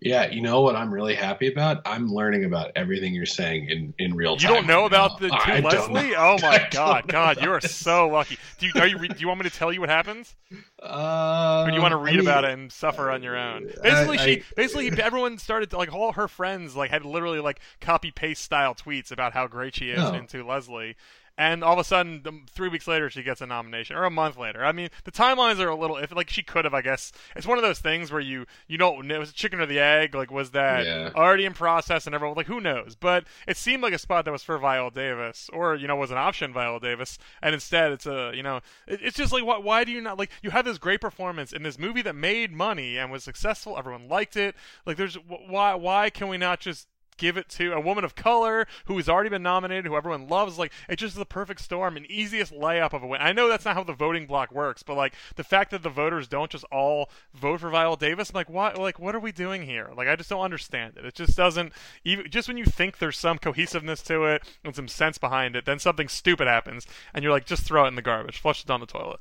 Yeah, you know what I'm really happy about? I'm learning about everything you're saying in in real time. You don't know right about now. the two I Leslie? Oh my (laughs) God. God, you are so lucky. Do you are you re- do you want me to tell you what happens? Uh, or do you want to I read mean, about it and suffer on your own? Basically, I- she basically everyone started to, like all her friends like had literally like copy paste style tweets about how great she is Oh. into Leslie. And all of a sudden, three weeks later, she gets a nomination, or a month later. I mean, the timelines are a little. If like she could have, I guess it's one of those things where you you don't. know, It Was chicken or the egg? Like, was that Yeah. already in process? And everyone like, who knows? But it seemed like a spot that was for Viola Davis, or you know, was an option Viola Davis, and instead it's a you know, it, it's just like why, why do you not like you have this great performance in this movie that made money and was successful, everyone liked it. Like there's why why can we not just give it to a woman of color who has already been nominated, who everyone loves. Like it's just the perfect storm, an easiest layup of a win. I know that's not how the voting block works, but like the fact that the voters don't just all vote for Viola Davis, I'm like why? Like what are we doing here? Like I just don't understand it. It just doesn't even just when you think there's some cohesiveness to it and some sense behind it, then something stupid happens, and you're like just throw it in the garbage, flush it down the toilet.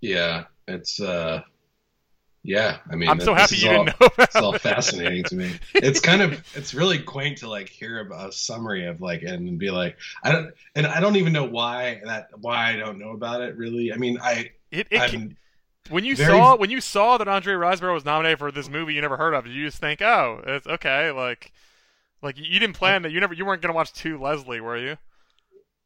Yeah, it's uh, yeah. I mean, I'm so happy you all- didn't know about It's all (laughs) fascinating to me. It's kind of it's really quaint to like hear a summary of like and be like I don't and I don't even know why that why I don't know about it really. I mean I It, it, I'm When you Very- saw when you saw that Andrea Riseborough was nominated for this movie you never heard of, did you just think, oh, it's okay, like Like you didn't plan that. You never. You weren't gonna watch To Leslie, were you?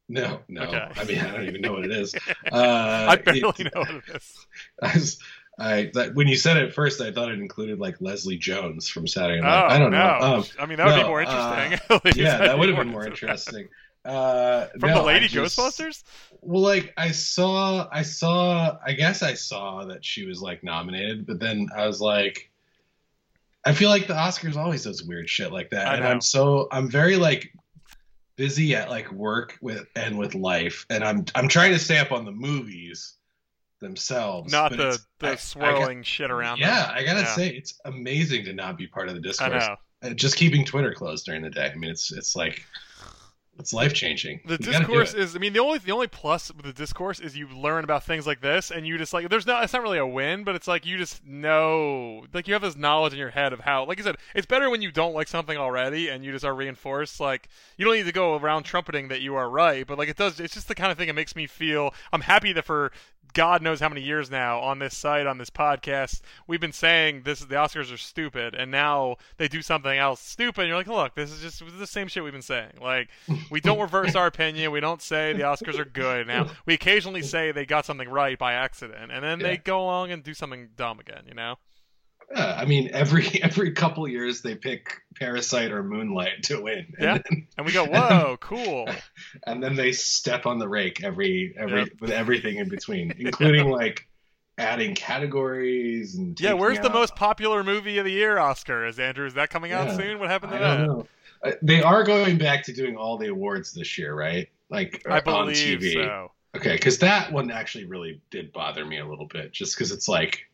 No, no. Okay. I mean, I don't even know what it is. (laughs) Uh, I barely it- know what it is. (laughs) I, was, I that, when you said it first, I thought it included like Leslie Jones from Saturday Oh Night. I don't no! know. Um, I mean, that would be more uh, interesting. (laughs) Least. yeah, that would have been more interesting. interesting. Uh, From no, the Lady just- Ghostbusters. Well, like I saw, I saw, I guess I saw that she was like nominated, but then I was like, I feel like the Oscars always does weird shit like that, I and know. I'm so I'm very like busy at like work with and with life, and I'm I'm trying to stay up on the movies themselves, Not but the the I- I got- swirling shit around. yeah, them. I gotta Yeah. say it's amazing to not be part of the I discourse. know. Just keeping Twitter closed during the day. I mean, it's it's like it's life changing. The discourse is, I mean, the only the only plus with the discourse is you learn about things like this, and you just like, there's not, it's not really a win, but it's like you just know, like you have this knowledge in your head of how, like I said, it's better when you don't like something already and you just are reinforced. Like you don't need to go around trumpeting that you are right, but like it does, it's just the kind of thing that makes me feel. I'm happy that for God knows how many years now on this site, on this podcast, we've been saying this the Oscars are stupid, and now they do something else stupid. And you're like, look, this is just the same shit we've been saying. Like, we don't reverse our opinion. We don't say the Oscars are good. Now we occasionally say they got something right by accident, and then they go along and do something dumb again. You know? Yeah, I mean, every (laughs) every couple years they pick Parasite or Moonlight to win. And Yeah. then, And we go, (laughs) whoa, cool. (laughs) and then they step on the rake every every Yep. with everything in between, including like adding categories and Yeah, where's the most popular movie of the year? Oscar is Andrew. Is that coming out Yeah. soon? What happened to that? Uh, They are going back to doing all the awards this year, right? Like I on TV. so. Okay, because that one actually really did bother me a little bit, just because it's like,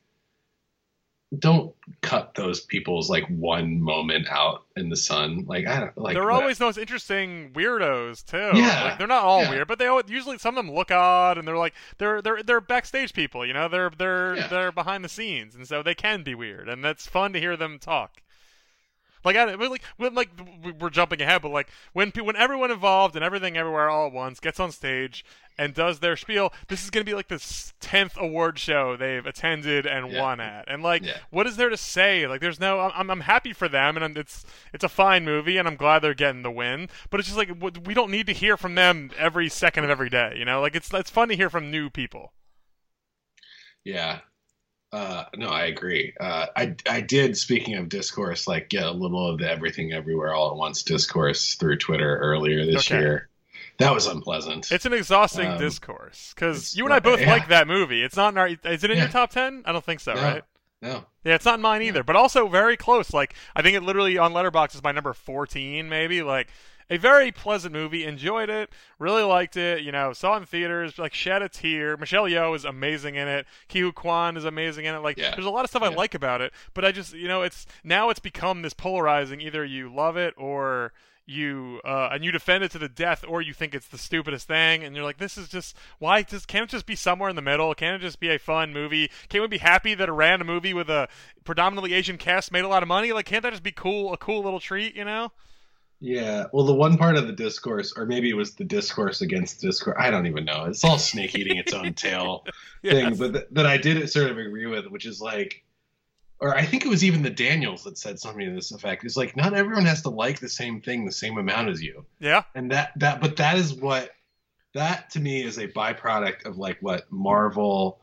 don't cut those people's like one moment out in the sun. Like I don't like. they're what- always those interesting weirdos too. Yeah, like, they're not all yeah. weird, but they always, usually some of them look odd, and they're like they're they're they're backstage people. You know, they're they're Yeah. they're behind the scenes, and so they can be weird, and that's fun to hear them talk. Like I like when like we're jumping ahead, but like when when everyone involved and everything everywhere all at once gets on stage and does their spiel, this is gonna be like the tenth award show they've attended and Yeah. won at, and like Yeah. what is there to say? Like, there's no. I'm I'm happy for them, and I'm- it's it's a fine movie, and I'm glad they're getting the win. But it's just like we don't need to hear from them every second of every day. You know, like it's it's fun to hear from new people. Yeah. Uh, no, I agree. Uh, I I did. Speaking of discourse, like get a little of the everything everywhere all at once discourse through Twitter earlier this Okay. year. That was unpleasant. It's an exhausting Um, discourse because you and I both yeah. like that movie. It's not in our. Is it in your top ten? I don't think so, No. right? no. Yeah, it's not in mine either, but also very close. Like I think it literally on Letterboxd is my number fourteen, maybe. Like a very pleasant movie. Enjoyed it. Really liked it. You know, saw it in theaters. Like shed a tear. Michelle Yeoh is amazing in it. Ke Huy Quan is amazing in it. Like Yeah. there's a lot of stuff I like about it, but I just you know it's now it's become this polarizing. Either you love it or you uh, and you defend it to the death, or you think it's the stupidest thing, and you're like, this is just why? Just can't it just be somewhere in the middle? Can't it just be a fun movie? Can't we be happy that a random movie with a predominantly Asian cast made a lot of money? Like, can't that just be cool? A cool little treat, you know? Yeah. Well, the one part of the discourse, or maybe it was the discourse against discourse. I don't even know. It's all snake eating its own tail (laughs) thing, but th- that I did sort of agree with, which is like, or I think it was even the Daniels that said something to this effect. It's like not everyone has to like the same thing the same amount as you. yeah, and that that but that is what that to me is a byproduct of like what marvel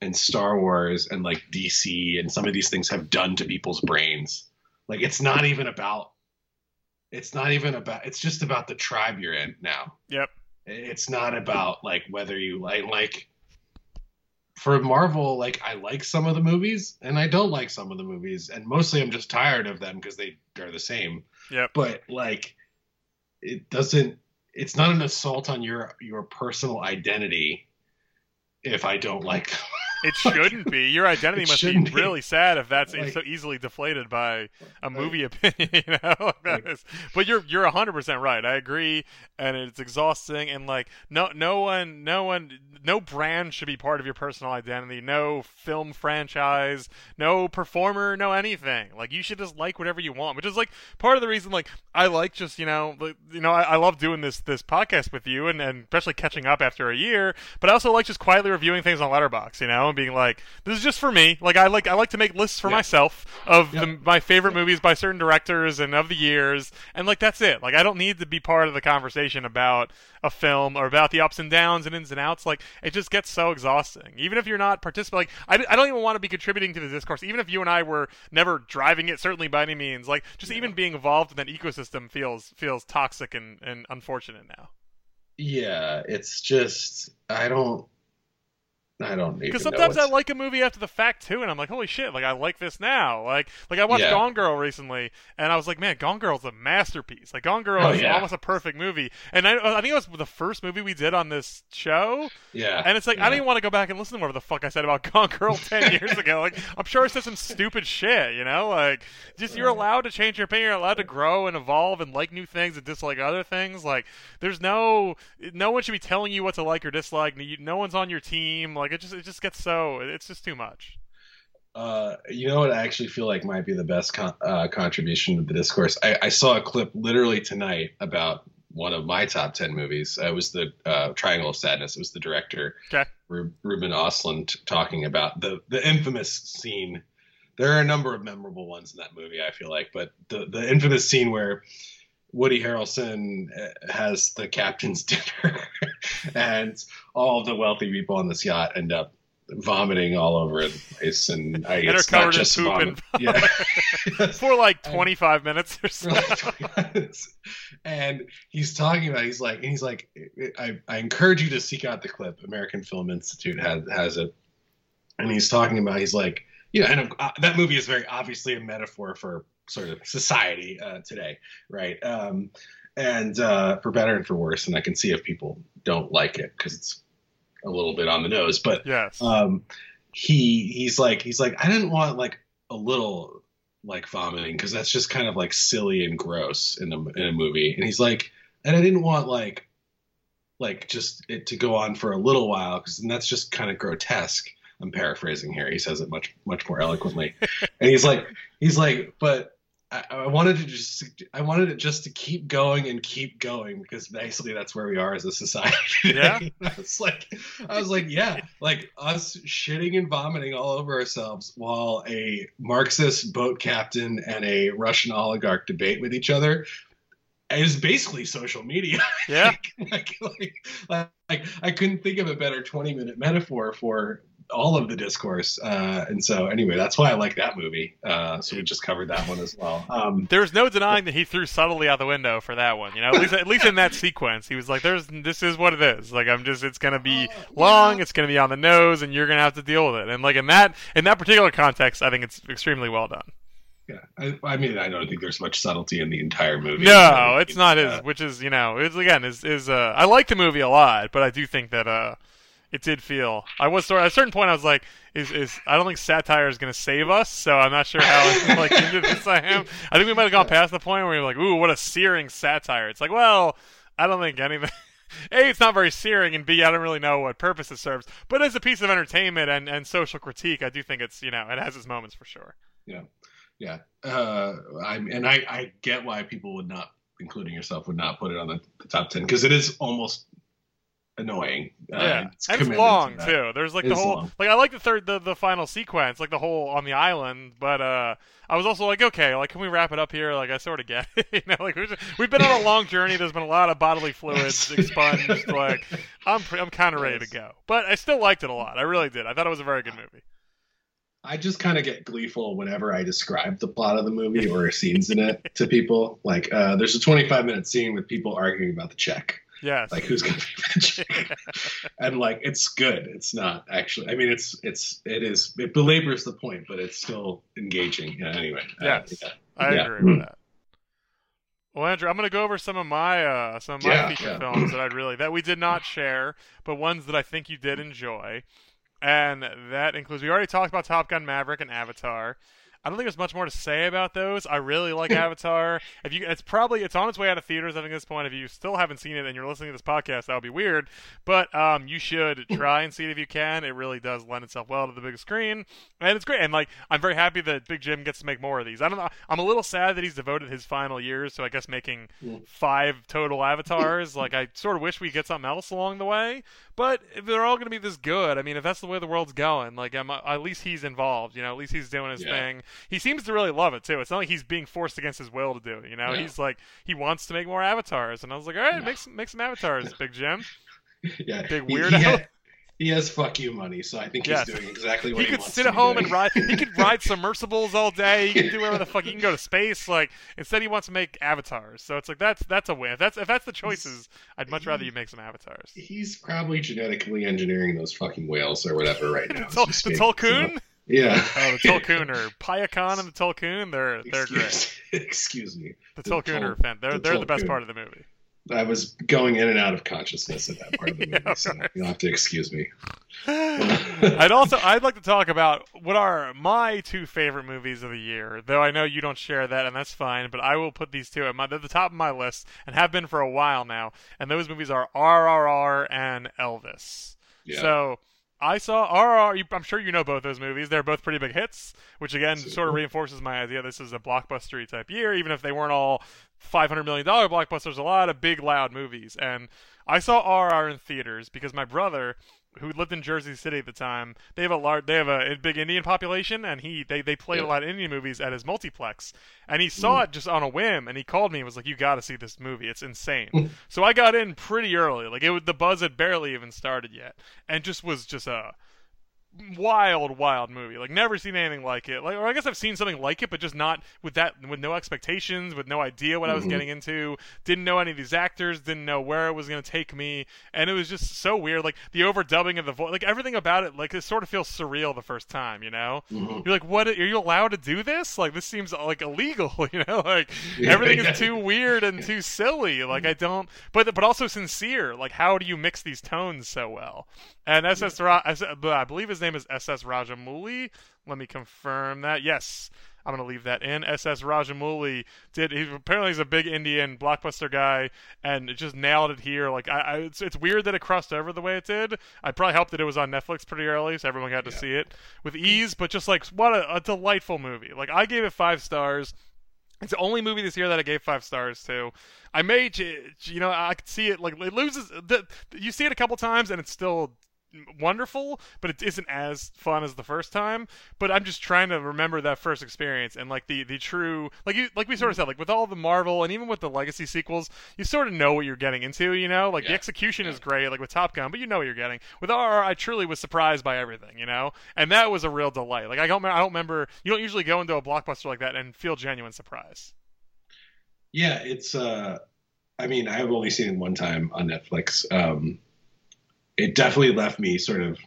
and star wars and like dc and some of these things have done to people's brains like it's not even about it's not even about it's just about the tribe you're in now yep, it's not about like whether you like like for marvel like i like some of the movies and i don't like some of the movies and mostly i'm just tired of them because they are the same Yeah. but like it doesn't it's not an assault on your your personal identity if i don't like them. It shouldn't be. Your identity It must be be. really sad if that's Like- so easily deflated by a Like- movie (laughs) opinion. You know, (laughs) Like Like- is- but you're you're hundred percent right. I agree, and it's exhausting. And like no no one no one no brand should be part of your personal identity. No film franchise, no performer, no anything. Like you should just like whatever you want. Which is like part of the reason. Like I like just you know like, you know I, I love doing this this podcast with you and and especially catching up after a year. But I also like just quietly reviewing things on Letterboxd. You know, and and being like, "This is just for me." Like I like I like to make lists for Yeah. myself of Yep. the, my favorite movies by certain directors and of the years, and like that's it. Like I don't need to be part of the conversation about a film or about the ups and downs and ins and outs. Like it just gets so exhausting. Even if you're not participating, like, I, I don't even want to be contributing to the discourse. Even if you and I were never driving it, certainly by any means. Like just even being involved in that ecosystem feels feels toxic and, and unfortunate now. Yeah, it's just I don't I don't Because sometimes I like a movie after the fact too, and I'm like, holy shit, like I like this now. Like, like I watched Yeah. Gone Girl recently, and I was like, man, Gone Girl's a masterpiece. Like Gone Girl Oh, is yeah. almost a perfect movie, and I, I think it was the first movie we did on this show. yeah. And it's like I yeah. don't even want to go back and listen to whatever the fuck I said about (laughs) Gone Girl ten (laughs) years ago. Like I'm sure I said some stupid shit, you know. Like just you're allowed to change your opinion, you're allowed to grow and evolve and like new things and dislike other things. Like there's no no one should be telling you what to like or dislike. No one's on your team. Like it just it just gets so it's just too much. Uh, you know what I actually feel like might be the best con- uh, contribution to the discourse. I, I saw a clip literally tonight about one of my top ten movies. Uh, it was the uh, Triangle of Sadness. It was the director Okay. Ru- Ruben Ostlund talking about the the infamous scene. There are a number of memorable ones in that movie. I feel like, but the the infamous scene where Woody Harrelson uh, has the captain's (laughs) dinner, and all the wealthy people on this yacht end up vomiting all over the place, and I, And it's not just poop vomit. and yeah. (laughs) For like And- 25 minutes or (laughs) so. Like minutes. and he's talking about he's like and he's like I, I encourage you to seek out the clip american film institute has has it and he's talking about he's like yeah, and uh, that movie is very obviously a metaphor for sort of society uh, today right um, and uh, for better and for worse and i can see if people don't like it because it's a little bit on the nose but Yes. um he he's like he's like i didn't want like a little like vomiting because that's just kind of like silly and gross in a in a movie. And he's like and i didn't want like like just it to go on for a little while because that's just kind of grotesque. I'm paraphrasing here. He says it much much more eloquently. (laughs) And he's like he's like but I, I wanted to just I wanted it just to keep going and keep going because basically that's where we are as a society. Yeah. today. I was like I was like, yeah, like us shitting and vomiting all over ourselves while a Marxist boat captain and a Russian oligarch debate with each other is basically social media. (laughs) yeah. like, like, like, like, I couldn't think of a better 20 minute metaphor for all of the discourse. Uh, and so, anyway, that's why I like that movie. Uh, so we just covered that one as well. Um, There's no denying that he threw subtly out the window for that one. You know, at least at least in that sequence, he was like, "There's this is what it is. Like I'm just it's gonna be Oh, long, it's gonna be on the nose, and you're gonna have to deal with it." And like in that in that particular context, I think it's extremely well done. yeah, I, I mean, I don't think there's much subtlety in the entire movie. No, it's not his, Uh, which is you know, it's again is is uh, I like the movie a lot, but I do think that uh, it did feel I was sort of, at a certain point I was like, is is I don't think satire is gonna save us, so I'm not sure how (laughs) like into this I am. I think we might have gone past the point where you're like, ooh, what a searing satire. It's like, well, I don't think anything. (laughs) A, it's not very searing, and B, I don't really know what purpose it serves. But as a piece of entertainment and, and social critique, I do think it's you know it has its moments for sure. Yeah, yeah. Uh, I, and I, I get why people would not, including yourself, would not put it on the, the top 10 because it is almost annoying. Uh, Yeah, it's and it's commitment to long too. There's like It the whole long. like I like the third the, the final sequence, like the whole on the island. But uh, I was also like, okay, like can we wrap it up here? Like I sort of get (laughs) it, you know, like just, we've been on a long journey. There's been a lot of bodily (laughs) fluids expunged. like I'm I'm kind of ready to go. But I still liked it a lot. I really did. I thought it was a very good movie. I just kind of get gleeful whenever I describe the plot of the movie or scenes in it to people. Like, uh, there's a 25 minute scene with people arguing about the check, Yes. like who's going to be check, (laughs) and like it's good. It's not actually. I mean, it's it's it is it belabors the point, but it's still engaging. Yeah, anyway. uh, Yes. yeah. I Yeah. agree with that. Well, Andrew, I'm going to go over some of my uh, some of my Yeah, feature yeah. films that I really that we did not share, but ones that I think you did enjoy, and that includes we already talked about Top Gun Maverick and Avatar. I don't think there's much more to say about those. I really like (laughs) Avatar. If you, it's probably it's on its way out of theaters. I think at this point, if you still haven't seen it and you're listening to this podcast, that would be weird. But um, you should (laughs) try and see it if you can. It really does lend itself well to the big screen, and it's great. And like, I'm very happy that Big Jim gets to make more of these. I don't know. I'm a little sad that he's devoted his final years to, I guess, making five total avatars. (laughs) like, I sort of wish we get something else along the way. But if they're all going to be this good, I mean, if that's the way the world's going, like, I'm, at least he's involved. You know, at least he's doing his Yeah. thing. He seems to really love it too. It's not like he's being forced against his will to do it. You know, Yeah. he's like he wants to make more avatars, and I was like, all right, Yeah. make some make some avatars, Big Jim. (laughs) yeah, Big he- weirdo. He, ha- (laughs) he has fuck you money, so I think Yes. he's doing exactly what He wants. he, could sit at home doing. and ride. He could (laughs) ride submersibles all day. He could do whatever the fuck. He can go to space. Like instead, he wants to make avatars. So it's like that's that's a win. If that's if that's the choices, I'd much rather you make some avatars. He's probably genetically engineering those fucking whales or whatever right now. The, as Tul- we the speak. Tulkun. Yeah. Oh, the (laughs) Tulkun or and the Tulkun. They're they're great. excuse, (laughs) excuse me. The the Tulkun are fan. They're the they're the best part of the movie. I was going in and out of consciousness at that part of the (laughs) movie, Yeah, so right. you'll have to excuse me. I'd also I'd like to talk about what are my two favorite movies of the year. Though I know you don't share that, and that's fine. But I will put these two at my they're the top of my list and have been for a while now. And those movies are RRR and Elvis. Yeah. So I saw you- I'm sure you know both those movies. They're both pretty big hits, which again sort of reinforces my idea. This is a blockbustery type year, even if they weren't all 500 million dollar blockbusters. A lot of big, loud movies, and I saw RRR in theaters because my brother. Who lived in Jersey City at the time? They have a large, they have a, a big Indian population, and he they, they played a lot of Indian movies at his multiplex, and he saw Mm. it just on a whim, and he called me and was like, "You got to see this movie. It's insane." so I got in pretty early, like it was the buzz had barely even started yet, and just was just a wild, wild movie. Like never seen anything like it. Like, or I guess I've seen something like it, but just not with that, with no expectations, with no idea what I was Mhm. getting into. Didn't know any of these actors. Didn't know where it was going to take me, and it was just so weird. Like the overdubbing of the voice, like everything about it, like it sort of feels surreal the first time. You know, Mhm. you're like, what? Are you allowed to do this? Like this seems like illegal. (laughs) You know, like Yeah, everything yeah. is (laughs) too weird and too silly. Like I don't, but but also sincere. Like how do you mix these tones so well? And SS, Ra- I believe his name is SS Rajamouli. Let me confirm that. Yes. I'm gonna leave that in. SS Rajamouli did. He apparently he's a big Indian blockbuster guy, and it just nailed it here. Like I, I it's, it's weird that it crossed over the way it did. I probably helped that it was on Netflix pretty early, so everyone got to Yeah. see it with ease. But just like what a, a delightful movie. Like I gave it five stars. It's the only movie this year that I gave five stars to. I may, you know, I could see it like it loses. The, you see it a couple times and it's still wonderful, but it isn't as fun as the first time. But I'm just trying to remember that first experience and like the the true like you like we sort of said like with all the Marvel and even with the Legacy sequels, you sort of know what you're getting into. You know, like the Yeah. execution is great, like with Top Gun, but you know what you're getting. With RR, I truly was surprised by everything. You know, and that was a real delight. Like I don't I don't remember you don't usually go into a blockbuster like that and feel genuine surprise. Yeah, it's. uh I mean, I've only seen it one time on Netflix. Um, it definitely left me sort of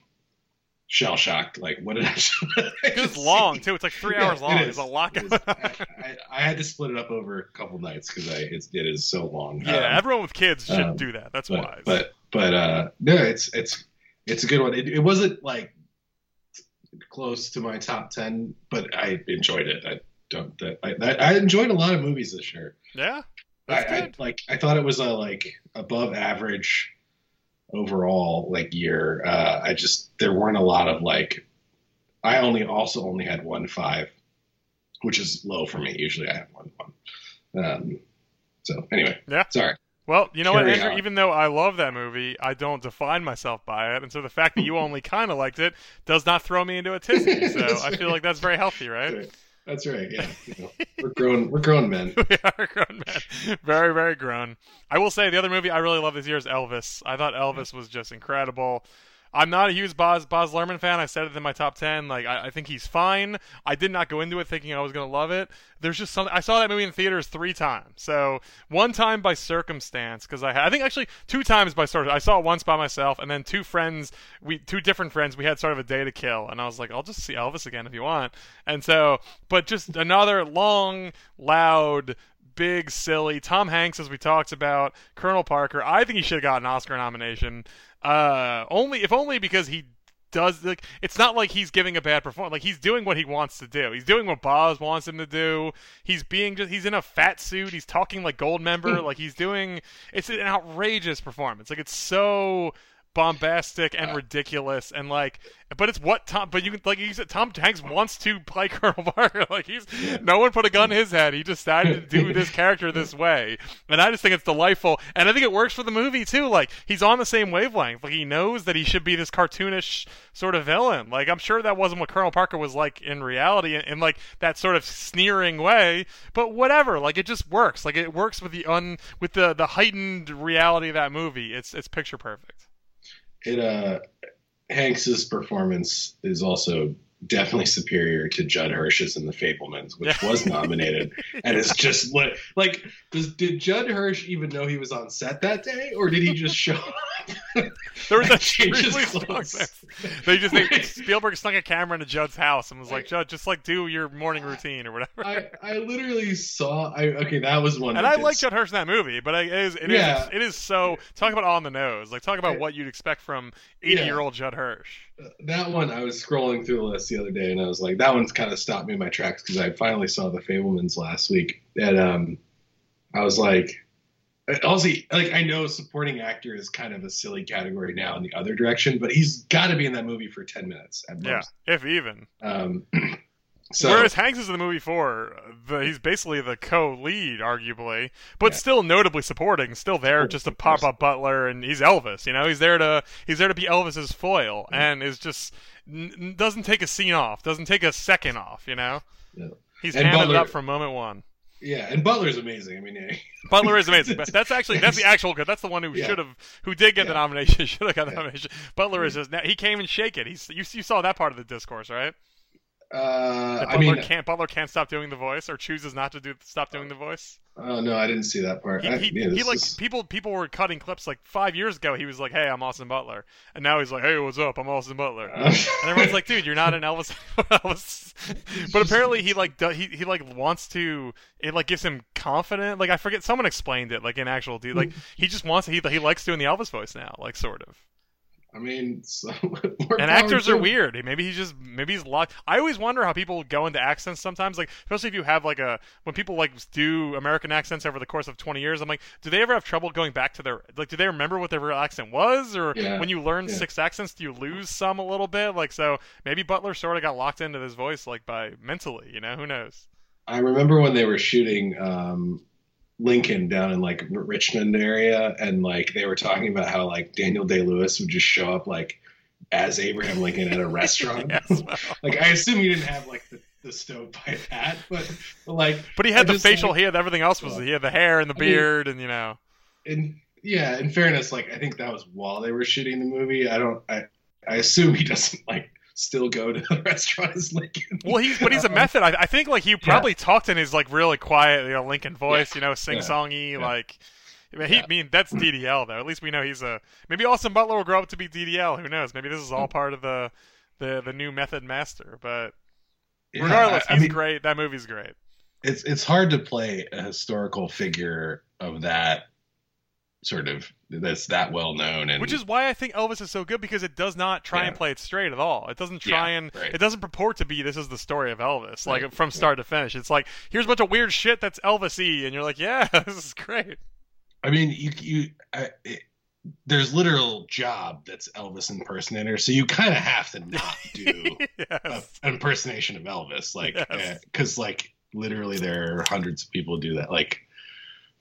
shell shocked. Like, what did I? (laughs) It's long too. It's like three Yeah, hours it long. is. There's a lot It is. I, I, had to split it up over a couple nights because I it's, it is so long. Yeah, Um, everyone with kids should um, do that. That's but, wise. But but uh, no, it's it's it's a good one. It, it wasn't like close to my top ten, but I enjoyed it. I don't. That, I, I I enjoyed a lot of movies this year. yeah, I, that's I good. like. I thought it was a like above average overall like year. Uh, I just there weren't a lot of like. I only also only had one five, which is low for me. Usually I have one one. Um, so anyway, Yeah. Sorry. Well, you know what, Andrew? on. Even though I love that movie, I don't define myself by it, and so the fact that you only (laughs) kind of liked it does not throw me into a tizzy. So (laughs) I feel like that's very healthy, right? That's right. Yeah, (laughs) you know, we're grown. We're grown men. (laughs) we are grown men. Very, very grown. I will say the other movie I really love this year is Elvis. I thought Elvis was just incredible. I'm not a huge Baz Baz Luhrmann fan. I said it in my top ten. Like I, I think he's fine. I did not go into it thinking I was gonna love it. There's just something. I saw that movie in theaters three times. So one time by circumstance because I had, I think actually two times by sort of. I saw it once by myself, and then two friends, we two different friends, we had sort of a day to kill, and I was like, I'll just see Elvis again if you want. And so, but just another long, loud big, silly. Tom Hanks, as we talked about, Colonel Parker. I think he should have got an Oscar nomination. Uh, only if only because he does like it's not like he's giving a bad performance. Like he's doing what he wants to do. He's doing what Baz wants him to do. He's being just he's in a fat suit. He's talking like Goldmember. like he's doing it's an outrageous performance. Like it's so bombastic and ridiculous and like but it's what Tom but you can like you said Tom Hanks wants to play (laughs) Colonel Parker like he's no one put a gun in his head. He decided to do (laughs) this character this way. And I just think it's delightful. And I think it works for the movie too. Like he's on the same wavelength. Like he knows that he should be this cartoonish sort of villain. Like I'm sure that wasn't what Colonel Parker was like in reality in, in like that sort of sneering way. But whatever. Like it just works. Like it works with the un with the the heightened reality of that movie. It's it's picture perfect it uh Hanks's performance is also definitely superior to Judd Hirsch's in The Fabelmans, which (laughs) was nominated, and it's just like like does did Judd Hirsch even know he was on set that day, or did he just show up? (laughs) there was (laughs) a really strong They just they, Spielberg snuck a camera into Judd's house and was like, Judd, just like do your morning routine or whatever. I, I literally saw. I okay, that was one. And I like Judd Hirsch in that movie, but it is it yeah. is, it is so talk about on the nose. Like talk about what you'd expect from eighty year old Judd Hirsch that one I was scrolling through the list the other day and I was like, that one's kind of stopped me in my tracks because I finally saw the Fabelmans last week and um, I was like, also like I know supporting actor is kind of a silly category now in the other direction, but he's got to be in that movie for ten minutes at most. Yeah, if even. Um, (clears throat) So, Whereas Hanks is in the movie for the, he's basically the co-lead, arguably, but yeah. still notably supporting, still there just to pop up Butler, and he's Elvis. You know, he's there to he's there to be Elvis's foil, mm-hmm. and is just n- doesn't take a scene off, doesn't take a second off. You know, yeah. he's and handed Butler, it up from moment one. Yeah, and Butler's amazing. I mean, yeah. (laughs) Butler is amazing. But that's actually that's the actual good. That's the one who yeah. should have, who did get the nomination, (laughs) should have got the nomination. Butler is just he came and shake it. He's you, you saw that part of the discourse, right? Uh, Butler I mean, can't Butler can't stop doing the voice or chooses not to do stop doing the voice. Oh no, I didn't see that part. He, I, he, yeah, he like is... people people were cutting clips like five years ago. He was like, "Hey, I'm Austin Butler," and now he's like, "Hey, what's up? I'm Austin Butler." (laughs) and everyone's like, "Dude, you're not an Elvis." (laughs) Elvis. but apparently, he like do, he he like wants to. It like gives him confident. Like I forget, someone explained it like in actual. Like he just wants. He he likes doing the Elvis voice now, like sort of. I mean, (laughs) so, and actors are weird. Maybe he's just maybe he's locked. I always wonder how people go into accents sometimes. Like especially if you have like a when people like do American accents over the course of twenty years. I'm like, do they ever have trouble going back to their like? Do they remember what their real accent was, or yeah, when you learn yeah. six accents, do you lose some a little bit? Like so, maybe Butler sort of got locked into his voice like by mentally. You know, who knows? I remember when they were shooting um, Lincoln down in like Richmond area, and like they were talking about how like Daniel Day Lewis would just show up like as Abraham Lincoln at a restaurant. (laughs) yes, well. (laughs) like I assume he didn't have like the, the stovepipe hat, but, but like but he had I the facial. Like, he had everything else. Was he had the hair and the beard, mean, and you know. And yeah, in fairness, like I think that was while they were shooting the movie. I don't. I I assume he doesn't like still go to the (laughs) restaurant as Lincoln. Well, he's but he's a um, method. I, I think like he probably yeah. talked in his like really quiet, you know, Lincoln voice, yeah. you know, sing songy, yeah. like. I mean, he, I mean, that's DDL though. At least we know he's a. Maybe Austin Butler will grow up to be DDL. Who knows? Maybe this is all hmm. part of the the the new method master. But regardless, I, I he's mean, great. That movie's great. It's it's hard to play a historical figure of that sort of that's that well known and which is why I think Elvis is so good because it does not try yeah. and play it straight at all. It doesn't try yeah, and right. it doesn't purport to be this is the story of Elvis right. like from start to finish. It's like here's a bunch of weird shit that's Elvis-y and you're like, yeah, (laughs) this is great. I mean, you you I, it, there's literal job that's Elvis impersonator, so you kind of have to not (laughs) do yes. an impersonation of Elvis, like because yes. uh, like literally there are hundreds of people who do that. Like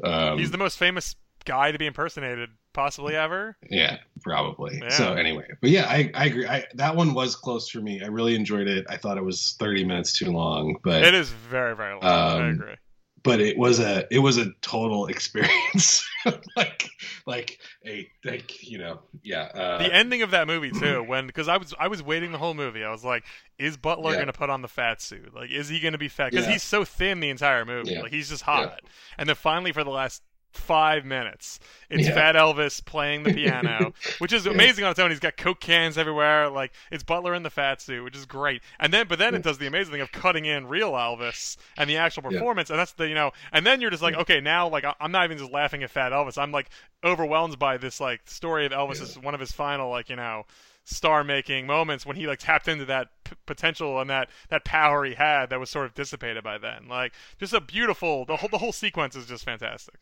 um, he's the most famous guy to be impersonated possibly ever. Yeah, probably. Yeah. So anyway, but yeah, I, I agree. I, that one was close for me. I really enjoyed it. I thought it was 30 minutes too long, but it is very very long. Um, I agree. But it was a it was a total (laughs) experience, like like a like you know yeah. Uh, the ending of that movie too, (clears throat) when because I was I was waiting the whole movie. I was like, is Butler Yeah. going to put on the fat suit? Like, is he going to be fat? Because Yeah. he's so thin the entire movie. Like, he's just hot. And then finally, for the last five minutes, it's Yeah. Fat Elvis playing the piano, (laughs) which is amazing on its own. He's got Coke cans everywhere. Like, it's Butler in the fat suit, which is great. And then, but then it does the amazing thing of cutting in real Elvis and the actual Yeah. performance. And that's the, you know, and then you're just like, okay, now, like, I'm not even just laughing at Fat Elvis. I'm like overwhelmed by this, like, story of Elvis Yeah. is one of his final, like, you know, star making moments when he like tapped into that p- potential and that that power he had that was sort of dissipated by then. Like just a beautiful the whole the whole sequence is just fantastic.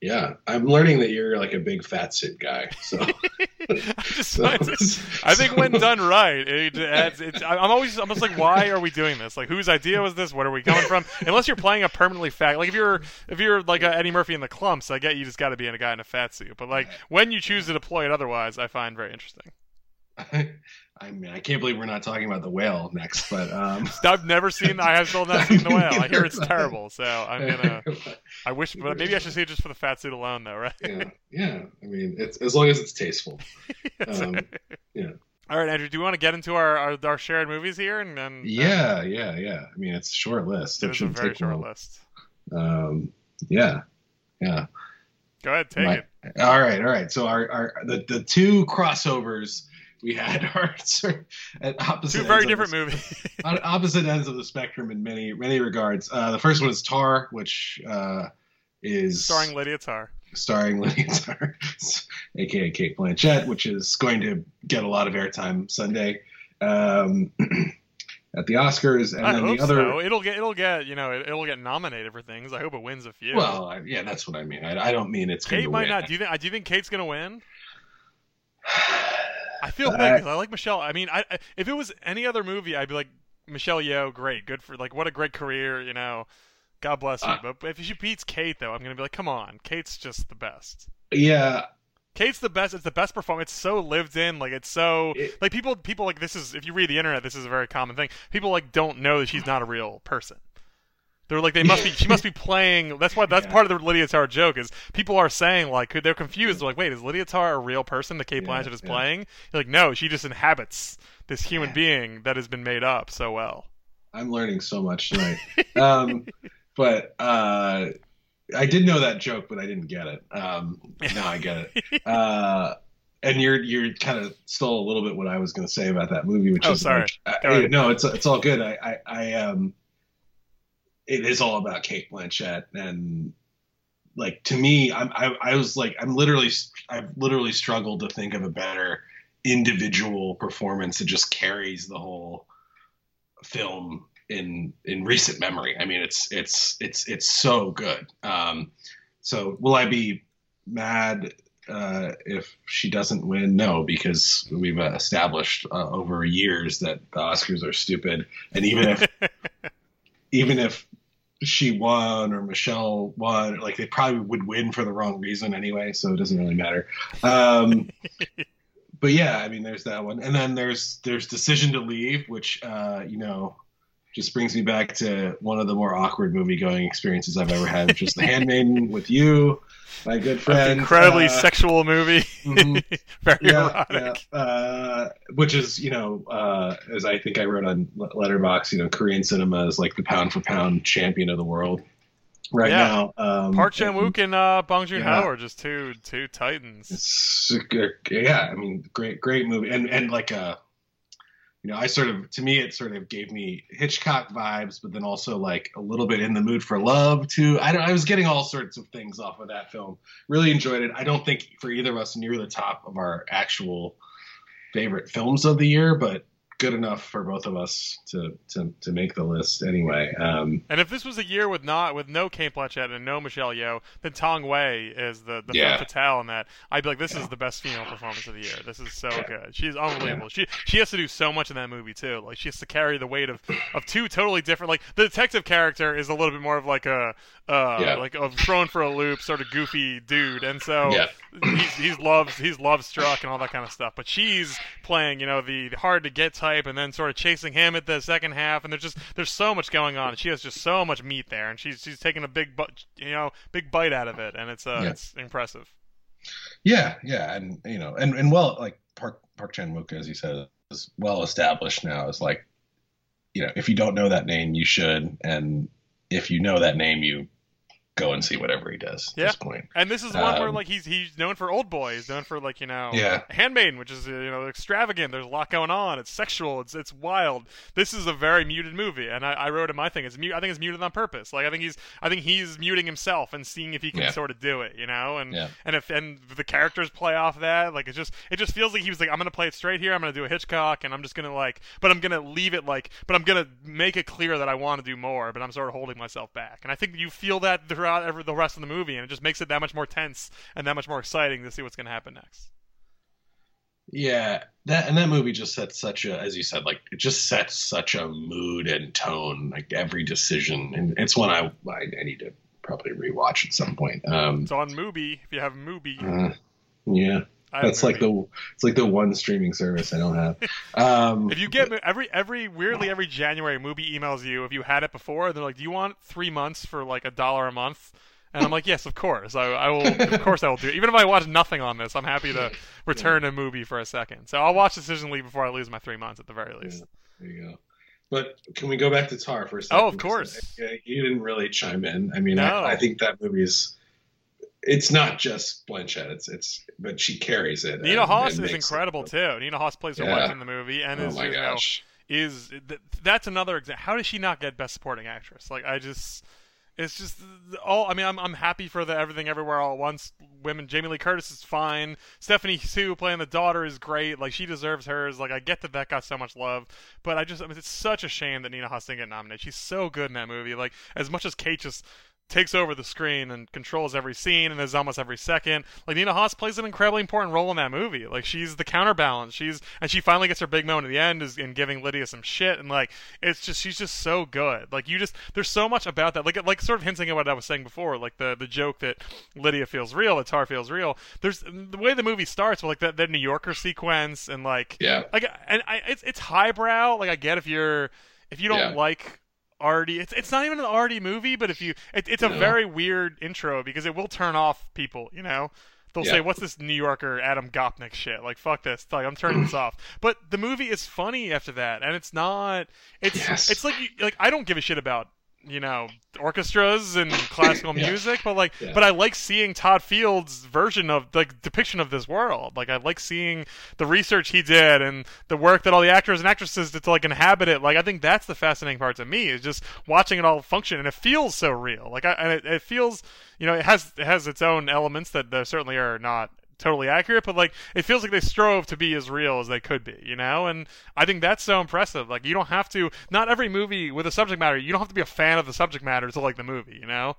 Yeah, I'm learning that you're like a big fat suit guy. So, (laughs) just, so (laughs) (laughs) I think when done right, it adds. It's, I'm always almost like, why are we doing this? Like, whose idea was this? What are we coming from? Unless you're playing a permanently fat, like if you're if you're like a Eddie Murphy in the Klumps, I get you just got to be in a guy in a fat suit. But like when you choose to deploy it otherwise, I find very interesting. I mean, I can't believe we're not talking about the whale next, but um... (laughs) I've never seen. (laughs) I have still not seen the whale. I hear it's terrible, so I'm gonna. (laughs) I wish, but maybe I should see it just for the fat suit alone, though, right? Yeah, yeah. I mean, it's as long as it's tasteful. Um, yeah. All right, Andrew. Do you want to get into our our, our shared movies here? And then yeah, yeah, yeah. I mean, it's a short list. It, it a very short long. list. Um, yeah, yeah. Go ahead, take My, it. All right, all right. So our, our the the two crossovers we had (laughs) are at opposite two very different movies (laughs) on opposite ends of the spectrum in many many regards uh, the first one is tar which uh, is starring lydia tar starring (laughs) lydia tar aka Cate blanchett which is going to get a lot of airtime sunday um, (clears throat) at the Oscars, and I then the other. So. It'll get, it'll get, you know, it'll get nominated for things. I hope it wins a few. Well, yeah, that's what I mean. I, I don't mean it's. Kate might win. not. Do you think? Do you think Kate's gonna win? (sighs) (sighs) (sighs) I feel bad because I like Michelle. I mean, I, I, if it was any other movie, I'd be like Michelle Yeoh, great, good for like what a great career, you know. God bless you. Uh, but if she beats Kate, though, I'm gonna be like, come on, Kate's just the best. Yeah. Kate's the best. It's the best performance. It's so lived in. Like it's so it, like people people like this is if you read the internet, this is a very common thing. People like don't know that she's not a real person. They're like they must be. She must be (laughs) playing. That's why. That's yeah. part of the Lydia Tar joke is people are saying like they're confused. They're like, wait, is Lydia Tar a real person that Cate Blanchett is yeah. playing? You're like, no, she just inhabits this human being that has been made up so well. I'm learning so much tonight. (laughs) um, but uh, I did know that joke, but I didn't get it. Um, now I get it. (laughs) Uh, and you're you're kind of stole a little bit what I was going to say about that movie, which oh, is sorry. Like, I, no, it's it's all good. I I, I um it is all about Cate Blanchett and like to me I'm I, I was like I'm literally I've literally struggled to think of a better individual performance that just carries the whole film in in recent memory. I mean it's it's it's it's so good. Um, so will I be mad uh, if she doesn't win? No, because we've established uh, over years that the Oscars are stupid, and even if (laughs) even if she won or Michelle won, like they probably would win for the wrong reason anyway, so it doesn't really matter. Um, (laughs) but yeah, I mean, there's that one, and then there's there's Decision to Leave, which uh, you know just brings me back to one of the more awkward movie going experiences I've ever had, which is The Handmaiden (laughs) with you my good friend. An incredibly uh, sexual movie. Mm-hmm. (laughs) Very yeah, erotic. Yeah. Uh, which is, you know, uh, as I think I wrote on Letterboxd, you know, Korean cinema is like the pound for pound champion of the world right yeah. now. Um, Park Chan Wook and uh, Bong Joon Ho are just two two titans. It's, yeah, I mean, great great movie, and and like a uh, you know, I sort of, to me, it sort of gave me Hitchcock vibes, but then also like a little bit in the mood for love too. I, I was getting all sorts of things off of that film. Really enjoyed it. I don't think for either of us near the top of our actual favorite films of the year, but good enough for both of us to to, to make the list anyway. Um, and if this was a year with not with no Cate Blanchett and no Michelle Yeoh, then Tang Wei is the the yeah. fatale in that. I'd be like, this yeah. is the best female performance of the year. This is so yeah. good. She's unbelievable. She she has to do so much in that movie too. Like she has to carry the weight of of two totally different. Like the detective character is a little bit more of like a uh, like a thrown for a loop sort of goofy dude, and so he's he's loves he's love struck and all that kind of stuff. But she's playing you know the, the hard to get type type, and then sort of chasing him at the second half. And there's just there's so much going on. She has just so much meat there, and she's she's taking a big you know big bite out of it, and it's uh, yeah. it's impressive. Yeah, yeah, and you know, and and well, like Park Park Chan Wook, as you said, is well established now. Is like, you know, if you don't know that name, you should, and if you know that name, you go and see whatever he does at Yeah. this point. And this is one where Um, like he's he's known for Old Boy. He's known for like you know Yeah. Handmaiden, which is you know extravagant. There's a lot going on. It's sexual. It's it's wild. This is a very muted movie, and I, I wrote in my thing. It's mute. I think it's muted on purpose. Like I think he's I think he's muting himself and seeing if he can Yeah. sort of do it. You know, and Yeah. and if and the characters play off that. Like it just it just feels like he was like I'm gonna play it straight here. I'm gonna do a Hitchcock, and I'm just gonna like, but I'm gonna leave it like, but I'm gonna make it clear that I want to do more. But I'm sort of holding myself back, and I think you feel that throughout every, the rest of the movie, and it just makes it that much more tense and that much more exciting to see what's gonna happen next. Yeah, that and that movie just sets such a, as you said, like it just sets such a mood and tone. Like every decision, and it's one I I, I need to probably rewatch at some point. Um, It's on Mubi. If you have Mubi, uh, yeah, I that's like the it's like the one streaming service I don't have. Um, If you get every every weirdly every January, Mubi emails you if you had it before. They're like, "Do you want three months for like a dollar a month?" And I'm like, "Yes, of course. I, I will. Of (laughs) course, I will do it. Even if I watch nothing on this, I'm happy to return a movie for a second. So I'll watch Decision League before I lose my three months at the very least. there you go. But can we go back to Tar for a second? Oh, of course. Yeah, You didn't really chime in. I mean, No. I, I think that movie's. It's not just Blanchett. It's it's, but she carries it. Nina and- Hoss and is makes it- incredible too. Nina Hoss plays her Yeah. wife in the movie, and Oh is my you know, gosh. is that's another example. How does she not get Best Supporting Actress? Like I just, it's just all. I mean, I'm I'm happy for the Everything Everywhere All at Once. Women, Jamie Lee Curtis is fine. Stephanie Hsu playing the daughter is great. Like she deserves hers. Like I get that that got so much love, but I just, I mean, it's such a shame that Nina Hoss didn't get nominated. She's so good in that movie. Like as much as Kate just takes over the screen and controls every scene and is almost every second. Like Nina Hoss plays an incredibly important role in that movie. Like she's the counterbalance. She's and she finally gets her big moment at the end is in giving Lydia some shit and like it's just she's just so good. Like you just there's so much about that. Like like sort of hinting at what I was saying before. Like the the joke that Lydia feels real, that Tar feels real. There's the way the movie starts with like that that New Yorker sequence and like Yeah. like and I it's it's highbrow. Like I get if you're if you don't Yeah. like arty, it's it's not even an arty movie, but if you it, it's a No. very weird intro because it will turn off people. You know, they'll Yeah. say, "What's this New Yorker Adam Gopnik shit?" Like fuck this. Like I'm turning this (clears throat) off. But the movie is funny after that, and it's not. It's Yes. it's like you, like I don't give a shit about you know orchestras and (coughs) classical Yeah. music but like Yeah. but i like seeing todd field's version of like depiction of this world like i like seeing the research he did and the work that all the actors and actresses did to like inhabit it like i think that's the fascinating part to me is just watching it all function and it feels so real like I, and it, it feels you know it has it has its own elements that certainly are not totally accurate, but like it feels like they strove to be as real as they could be, you know? And I think that's so impressive. Like you don't have to not every movie with a subject matter, you don't have to be a fan of the subject matter to like the movie, you know?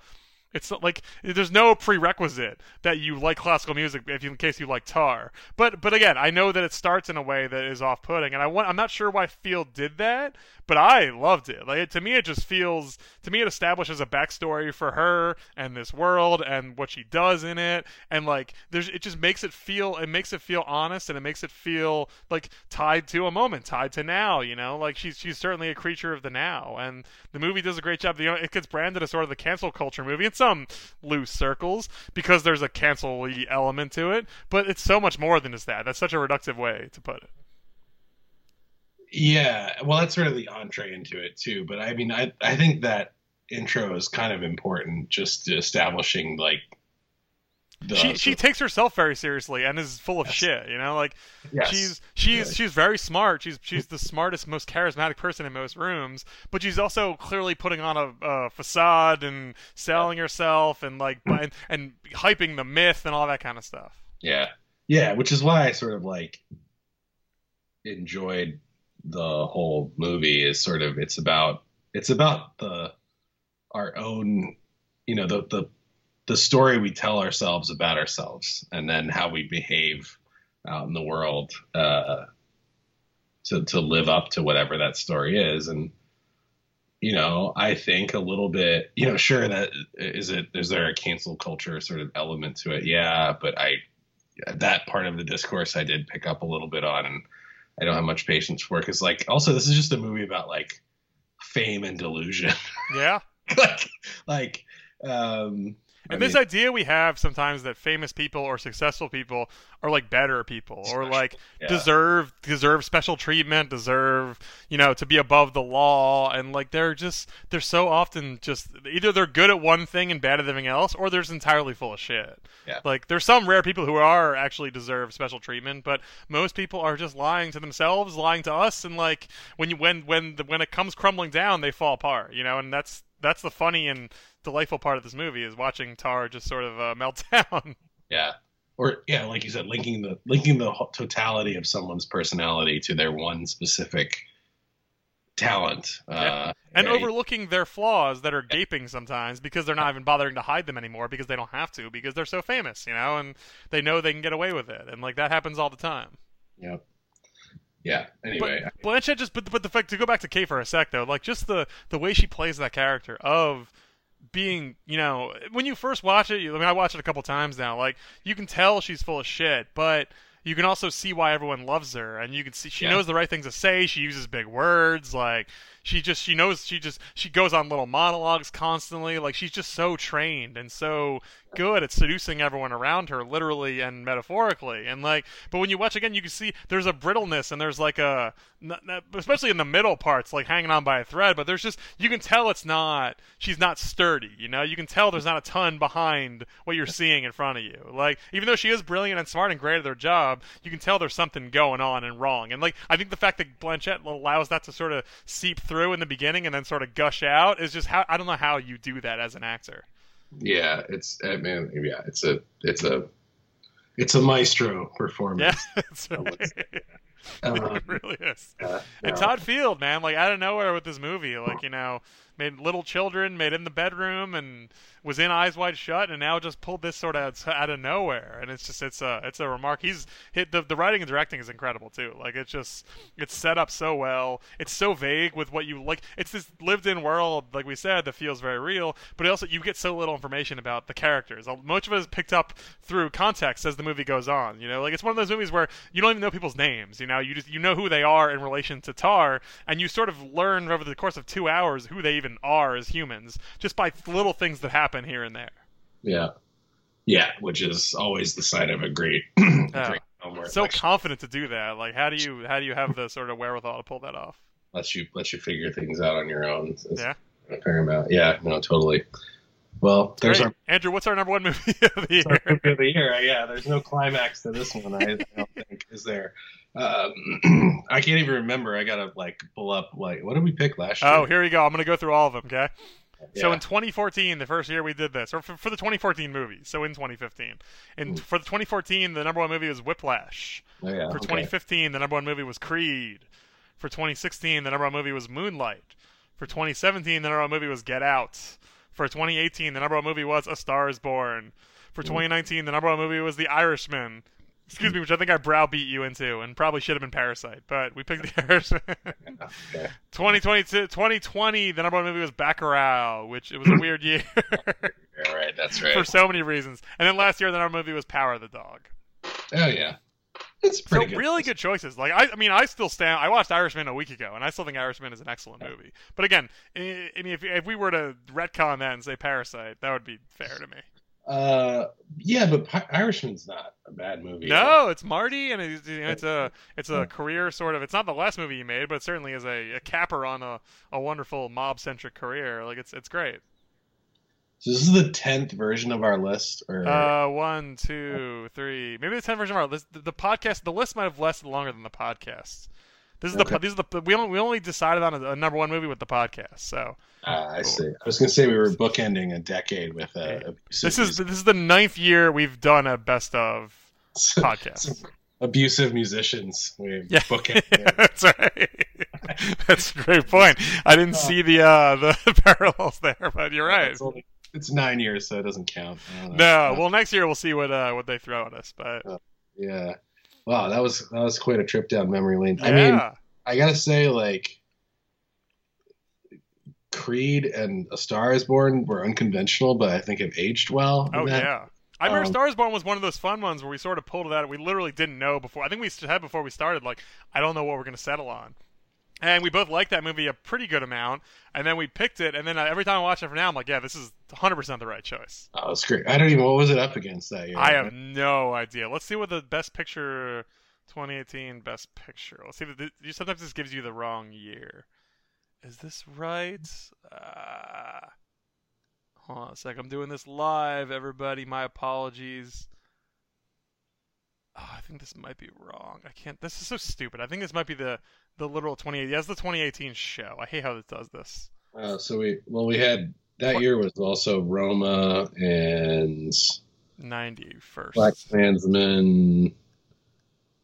It's not like there's no prerequisite that you like classical music if you, in case you like Tar. But but again, I know that it starts in a way that is off-putting, and I want I'm not sure why Field did that, but I loved it. Like to me, it just feels to me it establishes a backstory for her and this world and what she does in it, and like there's it just makes it feel it makes it feel honest and it makes it feel like tied to a moment, tied to now. You know, like she's she's certainly a creature of the now, and the movie does a great job. You know, it gets branded as sort of the cancel culture movie in some loose circles because there's a cancel element to it, but it's so much more than just that. That's such a reductive way to put it. Yeah, well, that's sort of the entree into it too. But I mean, I I think that intro is kind of important, just establishing like the she she takes herself very seriously and is full of Yes. shit. You know, like Yes. she's she's Really. she's very smart. She's she's the smartest, most charismatic person in most rooms. But she's also clearly putting on a, a facade and selling herself and like and, and hyping the myth and all that kind of stuff. yeah yeah, which is why I sort of like enjoyed the whole movie. Is sort of it's about it's about the our own you know the the the story we tell ourselves about ourselves and then how we behave out in the world uh, to to live up to whatever that story is. And you know i think a little bit you know sure that is it is there a cancel culture sort of element to it? Yeah but i that part of the discourse i did pick up a little bit on and i don't have much patience for because like also this is just a movie about like fame and delusion. Yeah. (laughs) like like um And I this idea we have sometimes that famous people or successful people are like better people or like yeah. deserve deserve special treatment, deserve, you know, to be above the law and like they're just they're so often just either they're good at one thing and bad at everything else or they're just entirely full of shit. Yeah. Like there's some rare people who are actually deserve special treatment, but most people are just lying to themselves, lying to us and like when you when when the, when it comes crumbling down, they fall apart, you know, and that's that's the funny and delightful part of this movie is watching Tar just sort of uh, (laughs) melt down. yeah. Or yeah, like you said, linking the linking the totality of someone's personality to their one specific talent. Uh, and yeah, overlooking their flaws that are gaping sometimes because they're not even bothering to hide them anymore because they don't have to because they're so famous, you know, and they know they can get away with it, and like that happens all the time. Yep. Yeah. Anyway, But Blanchett just but but the fact to go back to Cate for a sec though, like just the the way she plays that character of being, you know, when you first watch it, you, I mean, I watched it a couple times now. Like you can tell she's full of shit, but you can also see why everyone loves her, and you can see she Yeah. knows the right things to say. She uses big words, like she just she knows she just she goes on little monologues constantly. Like she's just so trained and so good at seducing everyone around her, literally and metaphorically. And like, but when you watch again, you can see there's a brittleness and there's like a, especially in the middle parts, like hanging on by a thread. But there's just you can tell it's not she's not sturdy. You know, you can tell there's not a ton behind what you're seeing in front of you. Like even though she is brilliant and smart and great at her job, you can tell there's something going on and wrong. And like I think the fact that Blanchett allows that to sort of seep through in the beginning and then sort of gush out is just how I don't know how you do that as an actor. yeah, it's I mean, yeah, it's a it's a it's a maestro performance. Yeah, (laughs) it's (laughs) Um, it really is. yeah, And no. Todd Field, man, like out of nowhere with this movie, like you know, made Little Children, made In the Bedroom, and was in Eyes Wide Shut, and now just pulled this sort of out of nowhere, and it's just it's a it's a remark. He's hit the the writing and directing is incredible too. Like it's just it's set up so well. It's so vague with what you like. It's this lived in world, like we said, that feels very real, but also you get so little information about the characters. Much of it is picked up through context as the movie goes on. You know, like it's one of those movies where you don't even know people's names. You know, you just you know who they are in relation to Tar, and you sort of learn over the course of two hours who they even are as humans just by little things that happen here and there. Yeah. Yeah, which is always the sign of a great, (clears throat) Yeah. great film So lets, confident to do that. Like, how do you how do you have the sort of wherewithal to pull that off? lets you lets you figure things out on your own. It's- Yeah. it's Paramount. Yeah, no, totally. Well, there's Great. our, Andrew, what's our number one movie of the our year? movie of the year. Yeah, there's no climax to this one. I, I don't (laughs) think is there. Um, (clears throat) I can't even remember. I gotta like pull up like what did we pick last year? Oh, here we go. I'm to go through all of them, okay? So in 2014, the first year we did this, or for, for the 2014 movie, so in 2015. And Ooh. for the 2014, the number one movie was Whiplash. Oh, yeah, For okay. 2015, the number one movie was Creed. For 2016, the number one movie was Moonlight. For 2017, the number one movie was Get Out. For 2018, the number one movie was A Star Is Born. For 2019, the number one movie was The Irishman. Excuse me, which I think I browbeat you into, and probably should have been Parasite, but we picked The Irishman. (laughs) Okay. 2022, 2020, the number one movie was Bacurau, which it was a weird year (laughs) All right, that's right. for so many reasons. And then last year, the number one movie was Power of the Dog. Oh yeah, it's So pretty good. really good choices. Like I, I mean, I still stand. I watched Irishman a week ago, and I still think Irishman is an excellent movie. But again, I mean, if, if we were to retcon that and say Parasite, that would be fair to me. Uh, yeah, but Irishman's not a bad movie. No, it's Marty, and it's, you know, it's a it's a career sort of. It's not the last movie he made, but it certainly is a, a capper on a, a wonderful mob centric career. Like it's it's great. So this is the tenth version of our list, or Uh, one, two, three, maybe the tenth version of our list. The, the podcast, the list might have lasted longer than the podcast. This is Okay. the this is the we only we only decided on a, a number one movie with the podcast. So Ah, I see. I was gonna say we were bookending a decade with a. abusive this is this is the ninth year we've done a best of (laughs) podcast. abusive musicians. We (laughs) Yeah, bookended. (laughs) that's right. That's a great point. I didn't see the uh the parallels there, but you're right. It's, only- it's nine years, so it doesn't count. I don't know. No, well, next year we'll see what uh what they throw at us. But Yeah. Wow, that was that was quite a trip down memory lane. yeah, I mean, I gotta say, like, Creed and A Star Is Born were unconventional, but I think have aged well. oh that. yeah. I remember Um, Stars Born was one of those fun ones where we sort of pulled it out. We literally didn't know before. I think we had before we started, like, I don't know what we're going to settle on. And we both liked that movie a pretty good amount. And then we picked it, and then uh, every time I watch it from now, I'm like, yeah, this is 100 percent the right choice. Oh, that's great. I don't even. What was it up against that year? I have no idea. Let's see what the best picture 2018 best picture. Let's see. If sometimes this gives you the wrong year. Is this right? Uh, hold on a sec. I'm doing this live, everybody. My apologies. Oh, I think this might be wrong. I can't. This is so stupid. I think this might be the the literal 2018. Yes, the 2018 show. I hate how it does this. Uh, so we well we had that year was also Roma and 91st Black Klansman.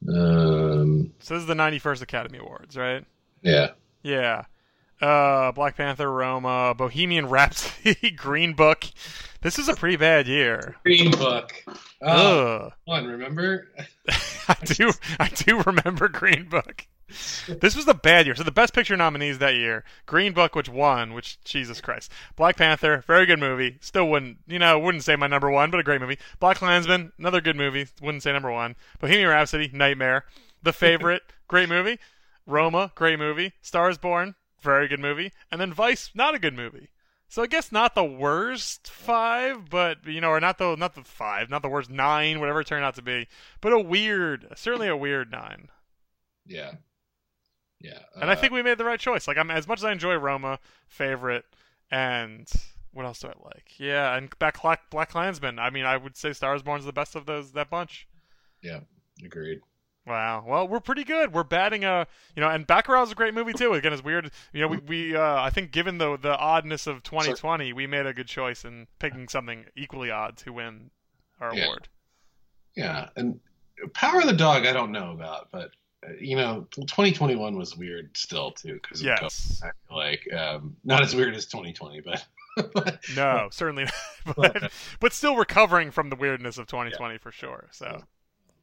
Um, so this is the 91st Academy Awards, right? Yeah. Yeah. Uh, Black Panther, Roma, Bohemian Rhapsody, (laughs) Green Book. This is a pretty bad year. Green Book. Oh, one, remember? (laughs) I do. I do remember Green Book. This was the bad year. So the best picture nominees that year: Green Book, which won, which Jesus Christ, Black Panther, very good movie. Still wouldn't, you know, wouldn't say my number one, but a great movie. Black Klansman, another good movie. Wouldn't say number one. Bohemian Rhapsody, nightmare. The Favorite, (laughs) great movie. Roma, great movie. Stars Born, very good movie. And then Vice, not a good movie. So I guess not the worst five, but you know, or not the not the five, not the worst nine, whatever it turned out to be, but a weird, certainly a weird nine. Yeah, yeah. Uh, and I think we made the right choice. Like I'm as much as I enjoy Roma, favorite, and what else do I like? Yeah, and Black Black Klansman. I mean, I would say Stars Born's the best of those that bunch. Yeah, agreed. Wow. Well, we're pretty good. We're batting a, you know, and is a great movie too. Again, it's weird. You know, we, we uh, I think given the the oddness of 2020, we made a good choice in picking something equally odd to win our yeah. award. Yeah, and Power of the Dog, I don't know about, but uh, you know, 2021 was weird still too because yes, I feel like um, not as weird as 2020, but. (laughs) no, certainly not. (laughs) But, but still recovering from the weirdness of 2020 yeah. for sure. So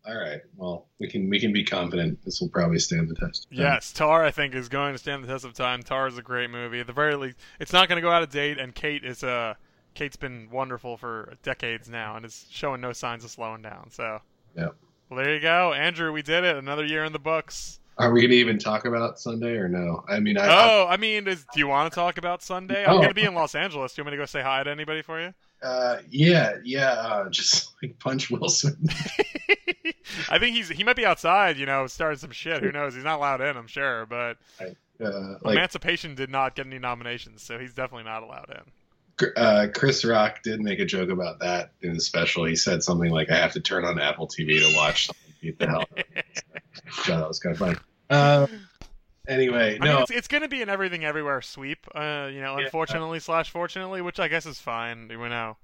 all right. Well, we can we can be confident this will probably stand the test. Yes, Tar I think is going to stand the test of time. Tar is a great movie. At the very least, it's not going to go out of date. And Cate is a uh, Cate's been wonderful for decades now, and is showing no signs of slowing down. So yeah. Well, there you go, Andrew. We did it. Another year in the books. Are we going to even talk about Sunday or no? I mean, I, oh, I, I mean, is, do you want to talk about Sunday? I'm oh. going to be in Los Angeles. Do you want me to go say hi to anybody for you? Uh, yeah, yeah. Uh, just like punch Wilson. (laughs) I think he's he might be outside, you know, starting some shit. Who knows? He's not allowed in, I'm sure. But uh, like, Emancipation did not get any nominations, so he's definitely not allowed in. Uh, Chris Rock did make a joke about that in his special. He said something like, "I have to turn on Apple TV to watch something beat the hell." so that was kind of funny. Uh, anyway, I no, mean, it's, it's going to be an everything everywhere sweep. Uh, you know, unfortunately yeah. slash fortunately, which I guess is fine. You know.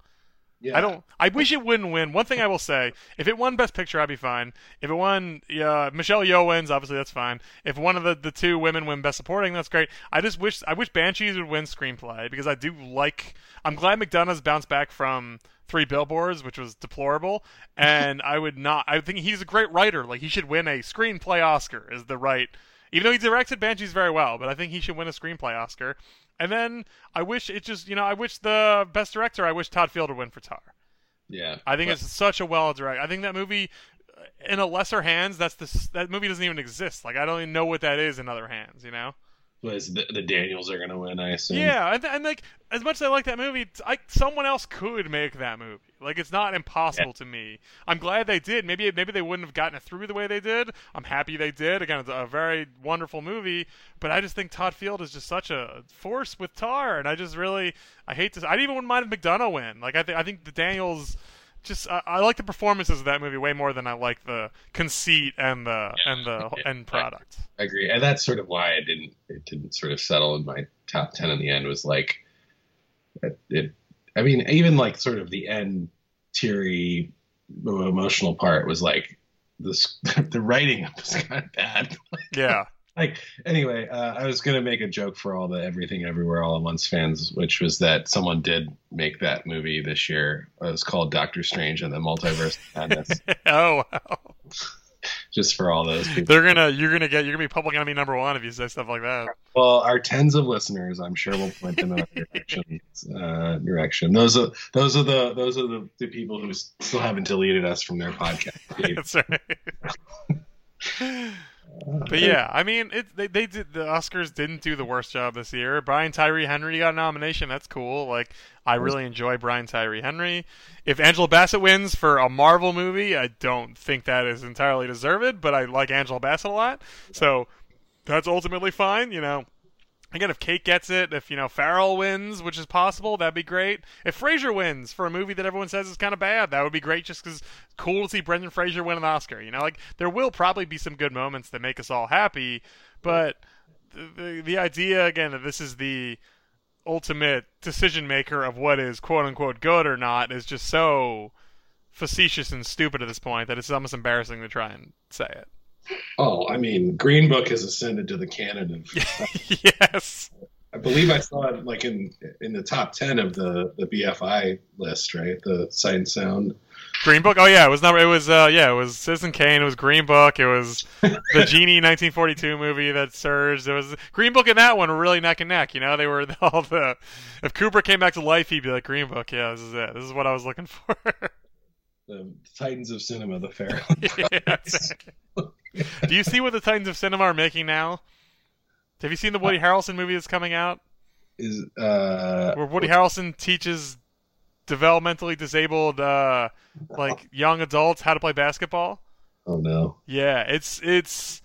Yeah. I don't. I wish it wouldn't win. One thing I will say: if it won Best Picture, I'd be fine. If it won, yeah, Michelle Yeoh wins, obviously that's fine. If one of the, the two women win Best Supporting, that's great. I just wish I wish Banshees would win Screenplay because I do like. I'm glad McDonagh's bounced back from Three Billboards, which was deplorable, and I would not. I think he's a great writer. Like he should win a Screenplay Oscar. Is the right. Even though he directed Banshees very well, but I think he should win a screenplay Oscar. And then I wish it just, you know, I wish the best director, I wish Todd Field would win for Tar. Yeah. I think but... it's such a well directed. I think that movie, uh, in a lesser hands, that's the that movie doesn't even exist. Like I don't even know what that is in other hands. You know was the, the Daniels are going to win, I assume. Yeah, and, and, like as much as I like that movie, I, someone else could make that movie. Like it's not impossible yeah. to me. I'm glad they did. Maybe maybe they wouldn't have gotten it through the way they did. I'm happy they did. Again, it's a very wonderful movie, but I just think Todd Field is just such a force with Tar, and I just really I hate to. I even wouldn't mind if McDonagh win. Like I think I think the Daniels just I, I, like the performances of that movie way more than I like the conceit and the yeah, and the (laughs) yeah, end product. I, I, agree, and that's sort of why I didn't it didn't sort of settle in my top ten in the end. Was like it. it I mean, even like sort of the end teary emotional part was like this (laughs) the writing was kind of bad. (laughs) yeah like anyway, uh, I was gonna make a joke for all the Everything Everywhere All at Once fans, which was that someone did make that movie this year. It was called Doctor Strange and the Multiverse Madness. (laughs) oh wow! Just for all those people, they're gonna you're gonna get you're gonna be public enemy number one if you say stuff like that. Well, our tens of listeners, I'm sure, will point them in a direction. Uh, direction. Those are those are the those are the, the people who still haven't deleted us from their podcast. (laughs) That's right. (laughs) But yeah, I mean, it they, they did the Oscars didn't do the worst job this year. Brian Tyree Henry got a nomination. That's cool. Like I really enjoy Brian Tyree Henry. If Angela Bassett wins for a Marvel movie, I don't think that is entirely deserved, but I like Angela Bassett a lot. So that's ultimately fine, you know. Again, if Cate gets it, if you know Farrell wins, which is possible, that'd be great. If Fraser wins for a movie that everyone says is kind of bad, that would be great. Just because cool to see Brendan Fraser win an Oscar. You know, like there will probably be some good moments that make us all happy, but the the, the idea again that this is the ultimate decision maker of what is quote unquote good or not is just so facetious and stupid at this point that it's almost embarrassing to try and say it. Oh, I mean, Green Book has ascended to the canon of. (laughs) yes. I believe I saw it like in in the top ten of the the BFI list, right? The Sight and Sound. Green Book. Oh yeah, it was number. It was uh yeah, it was Citizen Kane. It was Green Book. It was (laughs) the Genie 1942 movie that surged. It was Green Book and that one were really neck and neck. You know, they were (laughs) all the. If Cooper came back to life, he'd be like Green Book. Yeah, this is it. This is what I was looking for. The Titans of Cinema, the Fair. (laughs) Do you see what the Titans of Cinema are making now? Have you seen the Woody Harrelson movie that's coming out? Is uh, where Woody Harrelson teaches developmentally disabled uh, like young adults how to play basketball? Oh no. Yeah, it's it's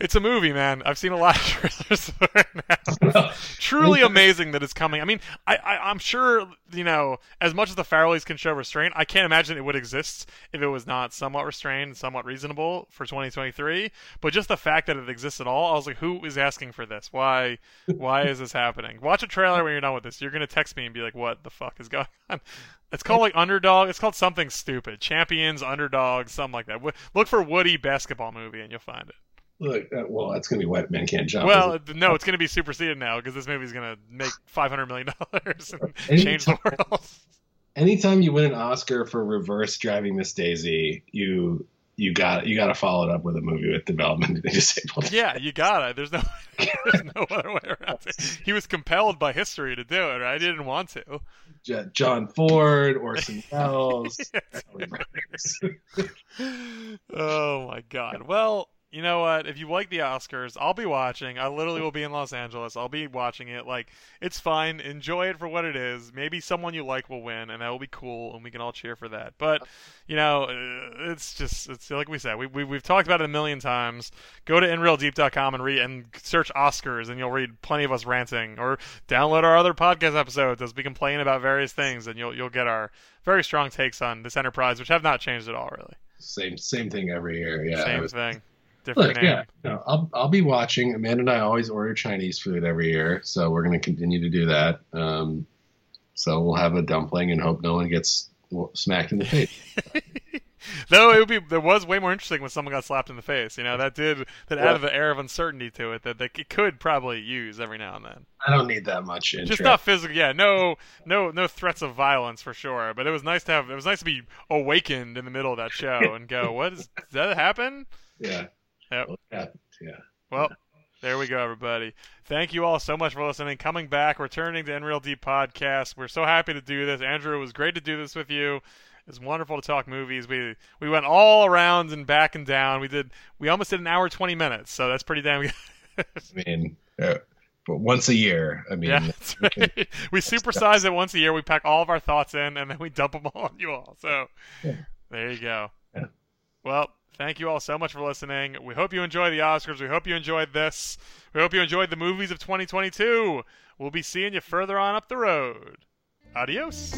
it's a movie, man. I've seen a lot of (laughs) trailers for it now. Truly amazing that it's coming. I mean, I, I am sure you know as much as the Farrellys can show restraint, I can't imagine it would exist if it was not somewhat restrained, somewhat reasonable for 2023. But just the fact that it exists at all, I was like, who is asking for this? Why why is this happening? Watch a trailer when you're done with this. You're gonna text me and be like, what the fuck is (laughs) going on? It's called like underdog. It's called something stupid. Champions, underdogs, something like that. Look for Woody basketball movie and you'll find it. Look, uh, well, that's gonna be White Men Can't Jump. Well, no, it's gonna be superseded now because this movie's gonna make five hundred million dollars and (laughs) change the world. (laughs) Anytime you win an Oscar for reverse driving Miss Daisy, you you got you got to follow it up with a movie with development (laughs) disabled. Yeah, you got it. There's no there's no other way around it. He was compelled by history to do it. Right? He didn't want to. John Ford, Orson Welles. oh my God! Well, you know what? If you like the Oscars, I'll be watching. I literally will be in Los Angeles. I'll be watching it. Like, it's fine. Enjoy it for what it is. Maybe someone you like will win, and that will be cool, and we can all cheer for that. But, you know, uh, it's just, it's like we said, we, we, we've talked about it a million times. Go to InRealDeep.com and read and search Oscars, and you'll read plenty of us ranting. Or download our other podcast episodes as we complain about various things, and you'll, you'll get our very strong takes on this enterprise, which have not changed at all, really. Same, same thing every year. Yeah. Same was... thing different Look, name. Yeah, no, I'll I'll be watching. Amanda and I always order Chinese food every year, so we're going to continue to do that. Um, so we'll have a dumpling and hope no one gets smacked in the face. (laughs) Though it would be, there was way more interesting when someone got slapped in the face. You know, that did that added the air of uncertainty to it that they could probably use every now and then. I don't need that much. Just not physical. Yeah, no, no, no threats of violence for sure. But it was nice to have. It was nice to be awakened in the middle of that show (laughs) and go, "What is? does that happen?" Yeah. Yep. Yeah. Well, there we go, everybody. Thank you all so much for listening. Coming back, returning to Unreal Deep Podcast. We're so happy to do this. Andrew, it was great to do this with you. It's wonderful to talk movies. We we went all around and back and down. We did we almost did an hour twenty minutes, so that's pretty damn good. I mean, uh, but once a year. I mean, yeah, (laughs) right. we, we supersize it once a year. We pack all of our thoughts in, and then we dump them (laughs) all on you all. So yeah. there you go. Yeah. Well, Thank you all so much for listening. We hope you enjoy the Oscars. We hope you enjoyed this. We hope you enjoyed the movies of 2022. We'll be seeing you further on up the road. Adios.